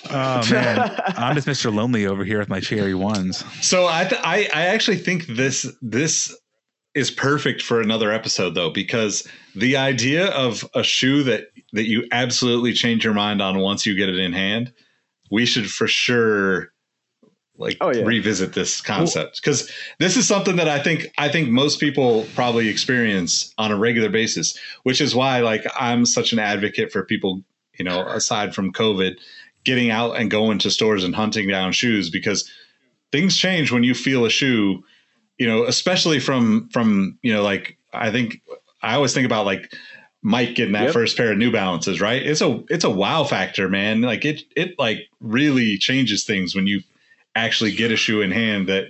oh man, I'm just Mr. Lonely over here with my cherry ones. So I, th- I I actually think this this is perfect for another episode though because the idea of a shoe that that you absolutely change your mind on once you get it in hand, we should for sure like Oh, yeah. revisit this concept because this is something that I think I think most people probably experience on a regular basis, which is why like I'm such an advocate for people, you know, aside from COVID, getting out and going to stores and hunting down shoes because things change when you feel a shoe, you know, especially from from, you know, like I think I always think about like Mike getting that Yep. first pair of New Balances, right? It's a it's a wow factor, man. Like it it like really changes things when you actually get a shoe in hand that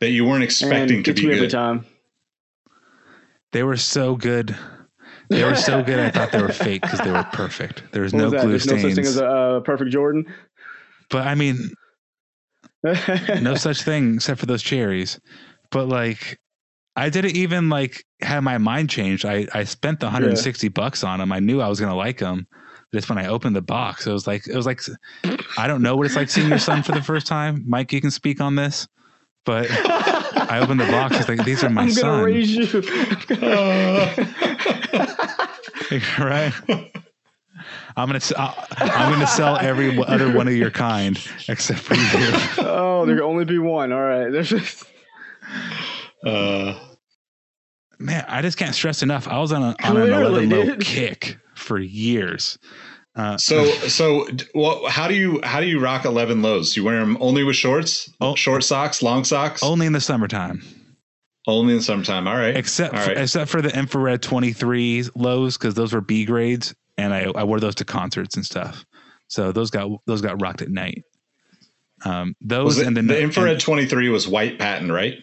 that you weren't expecting to be you every good. time. They were so good. They were so good. I thought they were fake because they were perfect. There was What no was that? glue There's no such thing as a uh, perfect Jordan. but I mean, no such thing except for those cherries. But like, I didn't even like have my mind changed. I I spent the 160 bucks on them. I knew I was gonna like them. Just when I opened the box, it was like it was like I don't know what it's like seeing your son for the first time. Mike, you can speak on this, but I opened the box. It's like these are my I'm gonna raise you. right? I'm gonna s- I- I'm gonna sell every other one of your kind except for you. oh, there can only be one. All right. There's just Uh, man, I just can't stress enough. I was on, a, on an 11 low kick for years. Uh, so so well, how do you how do you rock 11 lows? You wear them only with shorts, Oh. short socks, long socks, only in the summertime, only in summertime. All right, except all for, except for the infrared 23 lows because those were B grades, and I, I wore those to concerts and stuff. So those got those got rocked at night. Um, those Was it, and the, then infrared 23 was white patent, right?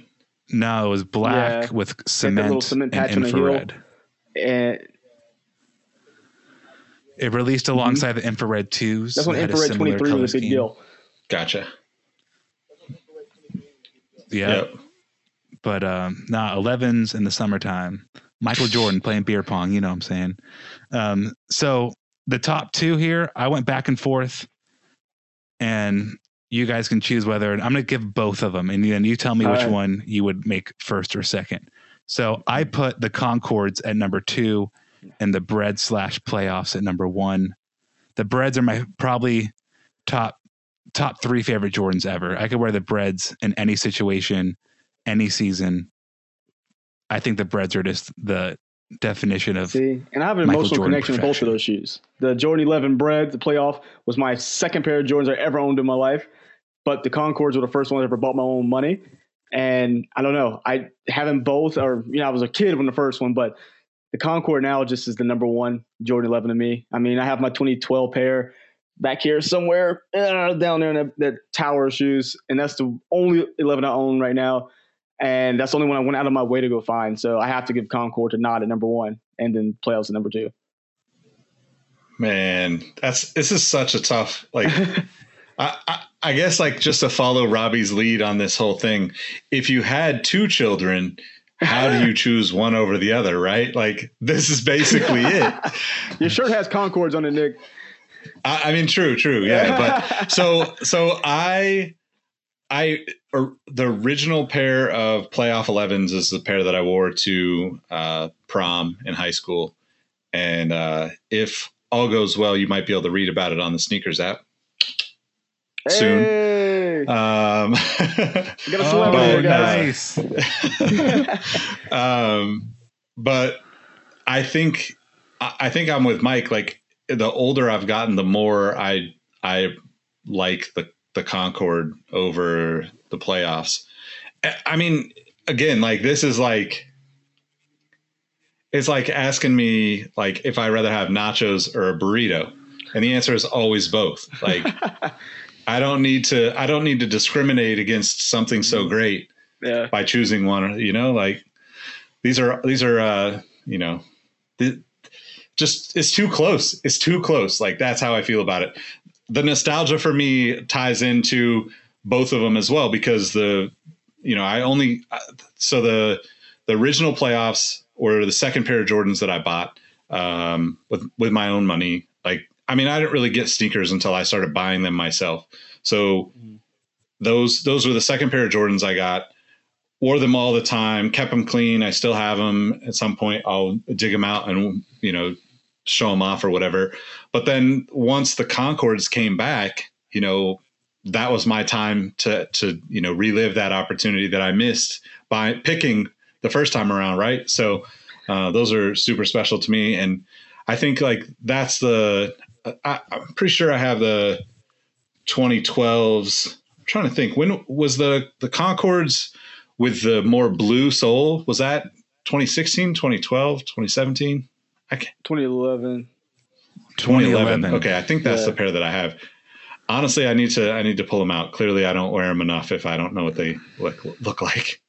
no, it was black Yeah. with little cement, cement and patch on the heel. infrared. and It released alongside the infrared twos. Mm-hmm. that's when that had a infrared similar 23 color was a big scheme. deal. Gotcha. Yeah. Yep. but um nah 11s in the summertime michael jordan playing beer pong you know what i'm saying um so the top two here i went back and forth and you guys can choose whether i'm going to give both of them and then you tell me All which right. one you would make first or second so i put the concords at number two and the bread slash playoffs at number one the breads are my probably top top three favorite jordans ever i could wear the breads in any situation any season. I think the breads are just the definition of See, and I have an Michael emotional Jordan connection with both of those shoes. The Jordan 11 Bread, the playoff, was my second pair of Jordans I ever owned in my life. But the Concords were the first one I ever bought my own money. And I don't know, I having both, or you know, I was a kid when the first one, but the Concord now just is the number one Jordan 11 to me. I mean, I have my 2012 pair back here somewhere uh, down there in that, that tower of shoes, and that's the only 11 I own right now. And that's the only one I went out of my way to go find. So I have to give Concord to Nod at number one, and then playoffs at number two. Man, that's this is such a tough like. I, I I guess like just to follow Robbie's lead on this whole thing. If you had two children, how do you choose one over the other? Right? Like this is basically it. Your shirt has Concords on it, Nick. I, I mean, true, true, yeah. But so, so I, I, or the original pair of playoff 11s is the pair that I wore to uh, prom in high school, and uh, if all goes well, you might be able to read about it on the SNKRS app soon. Hey, Um, Oh, nice. um, but I think I think I'm with Mike. Like the older I've gotten, the more I I like the the Concord over the playoffs. I- I mean, again, like this is like it's like asking me like if I rather have nachos or a burrito, and the answer is always both. Like I don't need to I don't need to discriminate against something so great Yeah. by choosing one. You know, like these are these are uh, you know, th- just it's too close. It's too close. Like that's how I feel about it. The nostalgia for me ties into both of them as well because the you know I only so the the original playoffs or the second pair of Jordans that I bought um, with with my own money. Like I mean I didn't really get sneakers until I started buying them myself. So those those were the second pair of Jordans I got. Wore them all the time, kept them clean. I still have them. At some point, I'll dig them out and you know show them off or whatever. But then once the Concords came back, you know, that was my time to to you know relive that opportunity that I missed by picking the first time around, right? So uh, those are super special to me, and I think like that's the I, I'm pretty sure I have the 2012s. I'm trying to think when was the the Concords with the more blue sole was that 2016 2012 2017 I can't, 2011. 2011. 2011. Okay, I think that's Yeah. the pair that I have. Honestly, I need to I need to pull them out. Clearly, I don't wear them enough if I don't know what they look look like.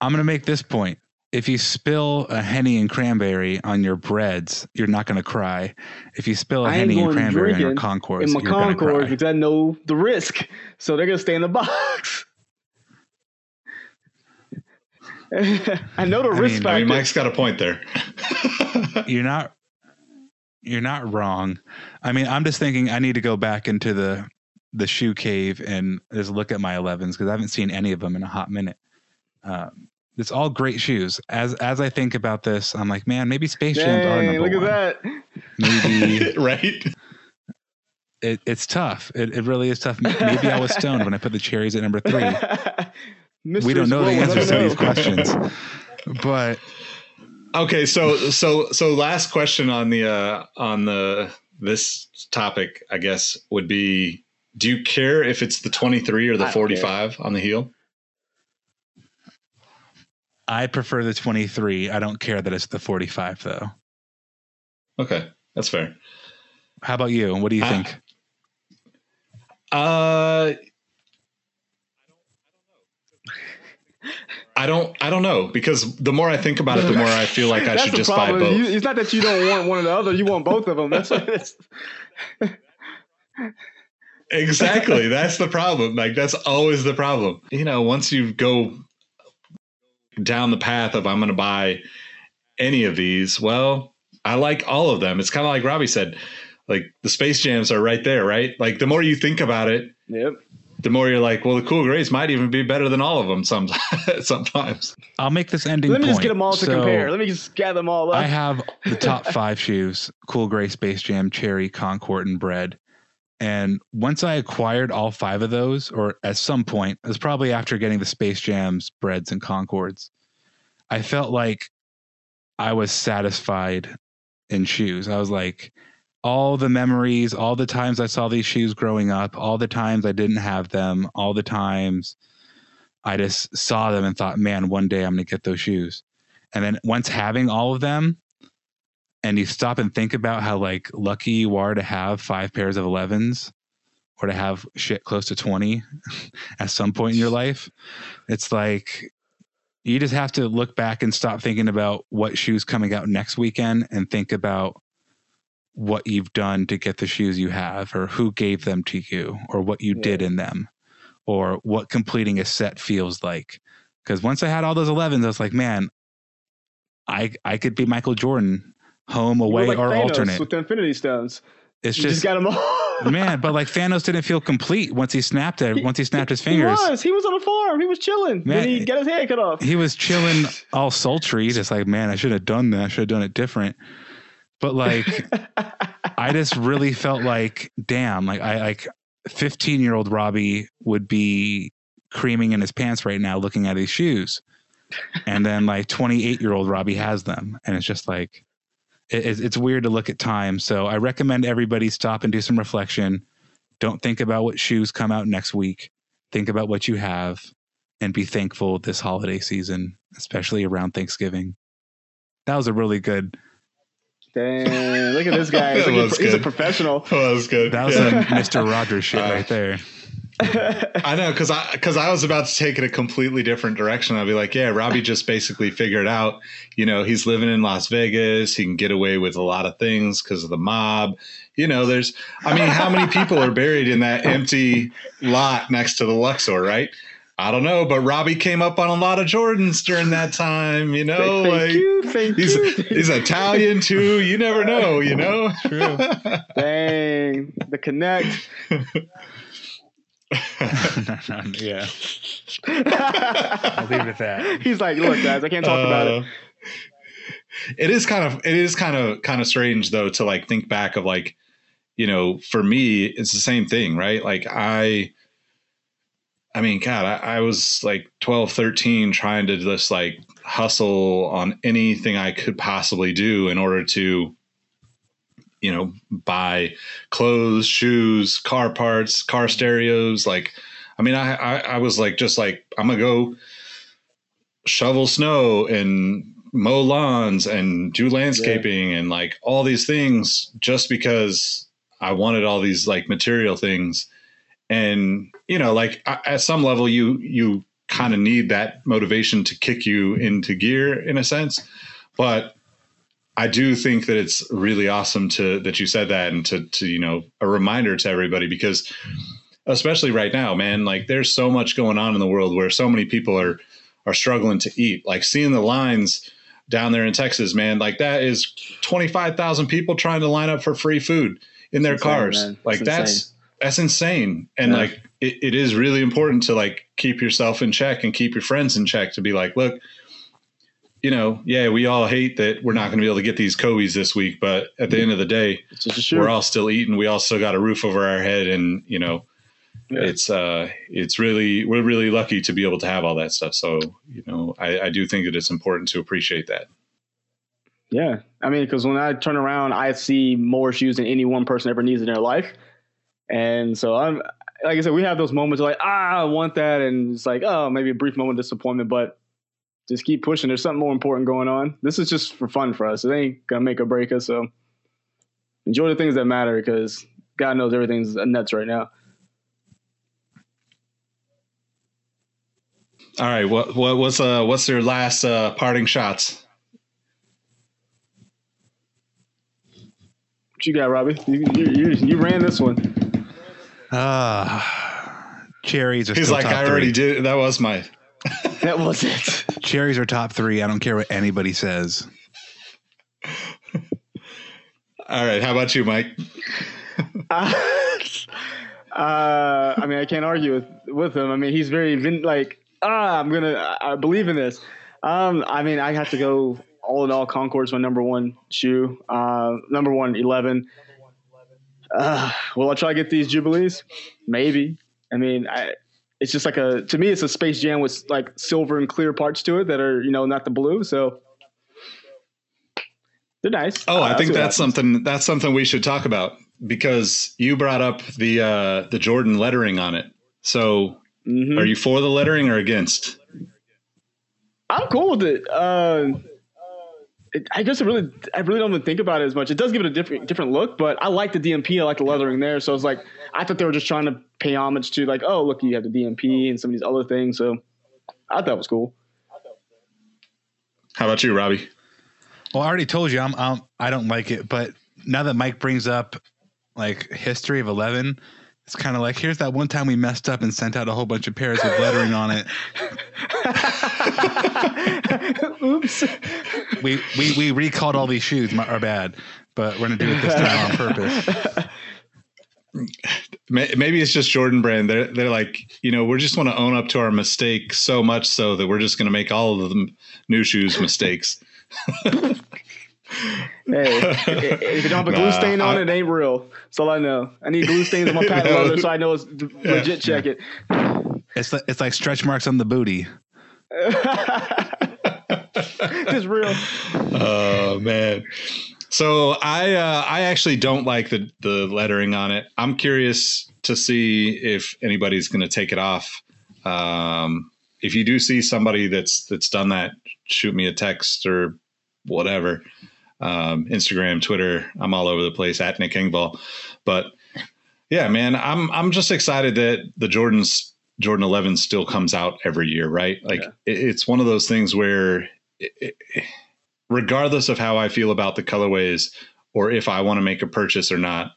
I'm going to make this point. If you spill a henny and cranberry on your breads, you're not going to cry. If you spill a ain't henny and cranberry on your drinking Concords, in my you're going to Concord cry. because I know the risk. So they're gonna stay in the box. I know the I risk mean- factor. I mean, Mike's got a point there. You're not. You're not wrong. I mean, I'm just thinking I need to go back into the the shoe cave and just look at my 11s because I haven't seen any of them in a hot minute. Um, it's all great shoes. As as I think about this, I'm like, man, maybe Space Jams are Dang, number look one. at that. Maybe right? it, it's tough. It, it really is tough. Maybe I was stoned when I put the cherries at number three. we don't know the answers to these questions, but Okay, so so so last question on the uh on the this topic, I guess, would be do you care if it's the 23 or the I don't 45 on the heel? I prefer the 23. I don't care that it's the 45 though. Okay, that's fair. How about you? What do you I- think? Uh I don't I don't know because the more I think about it, the more I feel like I should the just buy problem. both. You, it's not that you don't want one or the other. You want both of them. That's what it is. Exactly. That's the problem. Like that's always the problem. You know, once you go down the path of I'm going to buy any of these, well, I like all of them. It's kind of like Robbie said, like the Space Jams are right there, right? Like the more you think about it, Yep. the more you're like, well, the Cool Grays might even be better than all of them sometimes. sometimes. I'll make this ending Let me just get them all to So, compare. Let me just gather them all up. I have the top five shoes: Cool Gray, Space Jam, Cherry, Concord, and Bread. And once I acquired all five of those, or at some point, it was probably after getting the Space Jams, Breads, and Concords, I felt like I was satisfied in shoes. I was like, all the memories, all the times I saw these shoes growing up, all the times I didn't have them, all the times I just saw them and thought, man, one day I'm going to get those shoes. And then once having all of them, and you stop and think about how like lucky you are to have five pairs of 11s or to have shit close to 20 at some point in your life, it's like you just have to look back and stop thinking about what shoes coming out next weekend and think about what you've done to get the shoes you have or who gave them to you or what you did in them or what completing a set feels like. Because once i had all those 11s i was like man i i could be michael jordan home away like or Thanos alternate with the Infinity Stones. it's You just, just, got them all. man but like thanos didn't feel complete once he snapped it once he snapped his fingers, He was. He was on a farm. He was chilling. Man, then he got his head cut off. he was chilling all sultry, just like, man, I should have done that. I should have done it different. But like, I just really felt like, damn, like I like 15 year old Robbie would be creaming in his pants right now looking at his shoes. And then like 28 year old Robbie has them. And it's just like, it, it's- weird to look at time. So I recommend everybody stop and do some reflection. Don't think about what shoes come out next week. Think about what you have and be thankful this holiday season, especially around Thanksgiving. That was a really good. Damn, look at this guy. He's, like a- he's a professional. Oh, that was good. That was Yeah. some Mr. Rogers shit Uh, right there. I know because I because I was about to take it a completely different direction. I'd be like, yeah, Robbie just basically figured out, you know, he's living in Las Vegas. He can get away with a lot of things because of the mob. You know, there's, I mean, how many people are buried in that empty lot next to the Luxor, right? I don't know, but Robbie came up on a lot of Jordans during that time. You know, thank like you, thank he's you. he's Italian too. You never know. You know. True. Dang, the connect. yeah. I'll leave it at that. He's like, look, guys, I can't talk about it. Uh, It is kind of it is kind of kind of strange though to like think back of like you know for me it's the same thing right like I I mean God I, I was like 12 13 trying to just like hustle on anything I could possibly do in order to you know buy clothes shoes car parts car stereos like I mean I I, I was like just like I'm gonna go shovel snow and mow lawns and do landscaping and like all these things just because I wanted all these like material things. And you know, like I- at some level, you you kind of need that motivation to kick you into gear in a sense. But I do think that it's really awesome to that you said that and to to you know a reminder to everybody because especially right now, man, like there's so much going on in the world where so many people are are struggling to eat. Like seeing the lines down there in Texas, man, like that is 25,000 people trying to line up for free food in their Insane, cars. man. Like It's that's insane. that's insane. And Yeah. like it, it is really important to like keep yourself in check and keep your friends in check to be like, look, you know, yeah, we all hate that we're not going to be able to get these Kobe's this week, but at the end of the day, It's just a shoe. we're all still eating. We all still got a roof over our head, and you know, Yeah. it's uh, it's really we're really lucky to be able to have all that stuff. So you know, I, I do think that it's important to appreciate that. Yeah, I mean, because when I turn around, I see more shoes than any one person ever needs in their life, and so I'm like I said, we have those moments like ah, I want that, and it's like oh, maybe a brief moment of disappointment, but just keep pushing. There's something more important going on. This is just for fun for us. It ain't gonna make or break us. So enjoy the things that matter, because God knows everything's nuts right now. All right, what what what's uh what's their last uh, parting shots? What you got, Robbie? You you, you, you ran this one. Ah, cherries are He's still like, top I already three. did. That was my. That was it. Cherries are top three. I don't care what anybody says. All right, how about you, Mike? uh, I mean, I can't argue with, with him. I mean, he's very vin- like, ah, I'm gonna, I I believe in this. Um, I mean, I have to go all in all. Concord's my number one shoe. Uh, number one, eleven. Uh, will I try to get these Jubilees? Maybe. I mean, I. It's just like a to me, it's a Space Jam with like silver and clear parts to it that are you know not the blue. So they're nice. Oh, I I'll think that's something that's something we should talk about because you brought up the uh, the Jordan lettering on it. So, Mhm. are you for the lettering or against? I'm cool with it. Uh, it I guess I really, I really don't even think about it as much. It does give it a different, different look, but I like the DMP. I like the leathering there. So it's like, I thought they were just trying to pay homage to like, oh, look, you have the DMP and some of these other things. So I thought it was cool. How about you, Robbie? Well, I already told you I'm, I'm I don't like it, but now that Mike brings up like history of eleven, it's kind of like here's that one time we messed up and sent out a whole bunch of pairs with lettering on it. Oops. We we we recalled all these shoes. My, are bad, but we're gonna do it this time on purpose. Maybe it's just Jordan Brand. They're they're like, you know, we just want to own up to our mistake so much so that we're just going to make all of the new shoes mistakes. Hey, if you don't have a glue Nah, stain on I- it, it ain't real. That's all I know. I need glue stains on my patent leather so I know it's d- legit. Check it. It's like, it's like stretch marks on the booty. It's real. Oh man. So I uh, I actually don't like the the lettering on it. I'm curious to see if anybody's going to take it off. Um, if you do see somebody that's that's done that, shoot me a text or whatever. Um, Instagram, Twitter, I'm all over the place at Nick Engvall. But yeah, man, I'm I'm just excited that the Jordans Jordan 11 still comes out every year, right? Like Yeah. it, it's one of those things where, it, it, regardless of how I feel about the colorways or if I want to make a purchase or not,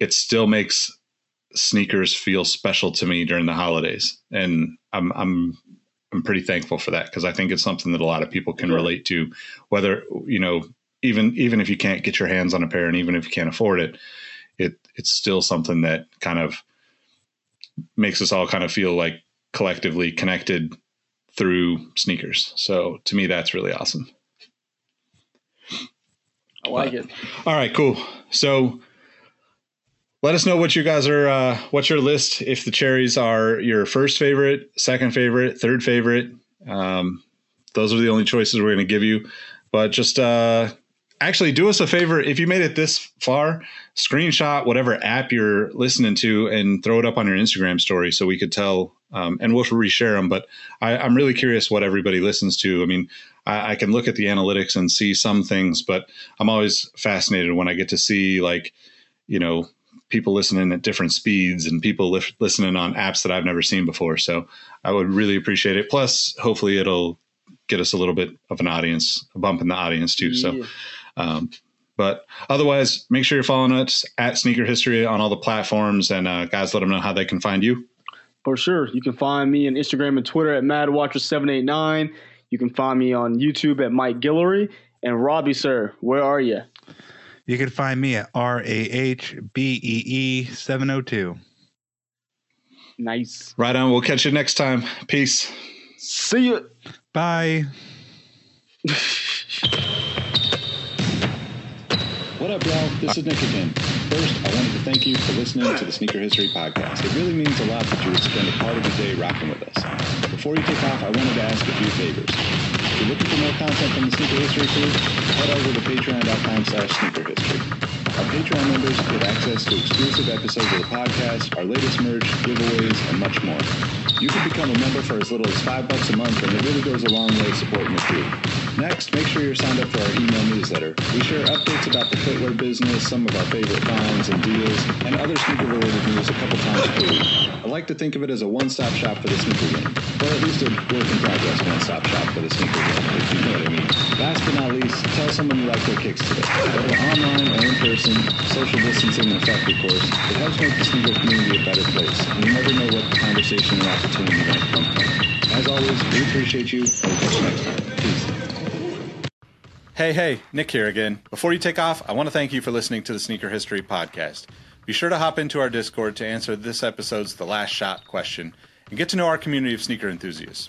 it still makes sneakers feel special to me during the holidays, and I'm I'm I'm pretty thankful for that because I think it's something that a lot of people can Yeah. relate to, whether you know even even if you can't get your hands on a pair and even if you can't afford it, it it's still something that kind of makes us all kind of feel like collectively connected through sneakers. So to me, that's really awesome. I like it. All right, cool. So let us know what you guys are, uh, what's your list? If the cherries are your first favorite, second favorite, third favorite, um, those are the only choices we're going to give you. But just uh, actually do us a favor. If you made it this far, screenshot whatever app you're listening to and throw it up on your Instagram story so we could tell. Um, and we'll reshare them. But I, I'm really curious what everybody listens to. I mean, I, I can look at the analytics and see some things, but I'm always fascinated when I get to see like, you know, people listening at different speeds and people lif- listening on apps that I've never seen before. So I would really appreciate it. Plus, hopefully, it'll get us a little bit of an audience, a bump in the audience too. So, Yeah. Um, but otherwise, make sure you're following us at Sneaker History on all the platforms. And uh, guys, let them know how they can find you. For sure. You can find me on Instagram and Twitter at MadWatcher789. You can find me on YouTube at Mike Guillory. And Robbie, sir, where are you? You can find me at R A H B E E 702. Nice. Right on. We'll catch you next time. Peace. See you. Bye. What up, y'all? This is Nick again. First, I wanted to thank you for listening to the Sneaker History Podcast. It really means a lot that you would spend a part of your day rocking with us. Before you take off, I wanted to ask a few favors. If you're looking for more content from the Sneaker History crew, head over to patreon.com slash sneaker history. Our Patreon members get access to exclusive episodes of the podcast, our latest merch, giveaways, and much more. You can become a member for as little as five bucks a month, and it really goes a long way supporting the crew. Next, make sure you're signed up for our email newsletter. We share updates about the footwear business, some of our favorite finds and deals, and other sneaker-related news a couple times per week. I like to think of it as a one-stop shop for the sneaker game, or at least a work-in-progress one-stop shop for the sneaker game, if you know what I mean. Last but not least, tell someone you like their kicks today. Whether online or in person, social distancing in effect, of course, it helps make the sneaker community a better place, and you never know what conversation or opportunity might come from. As always, we appreciate you, and we'll catch you next time. Peace. Hey, hey, Nick here again. Before you take off, I want to thank you for listening to the Sneaker History Podcast. Be sure to hop into our Discord to answer this episode's The Last Shot question and get to know our community of sneaker enthusiasts.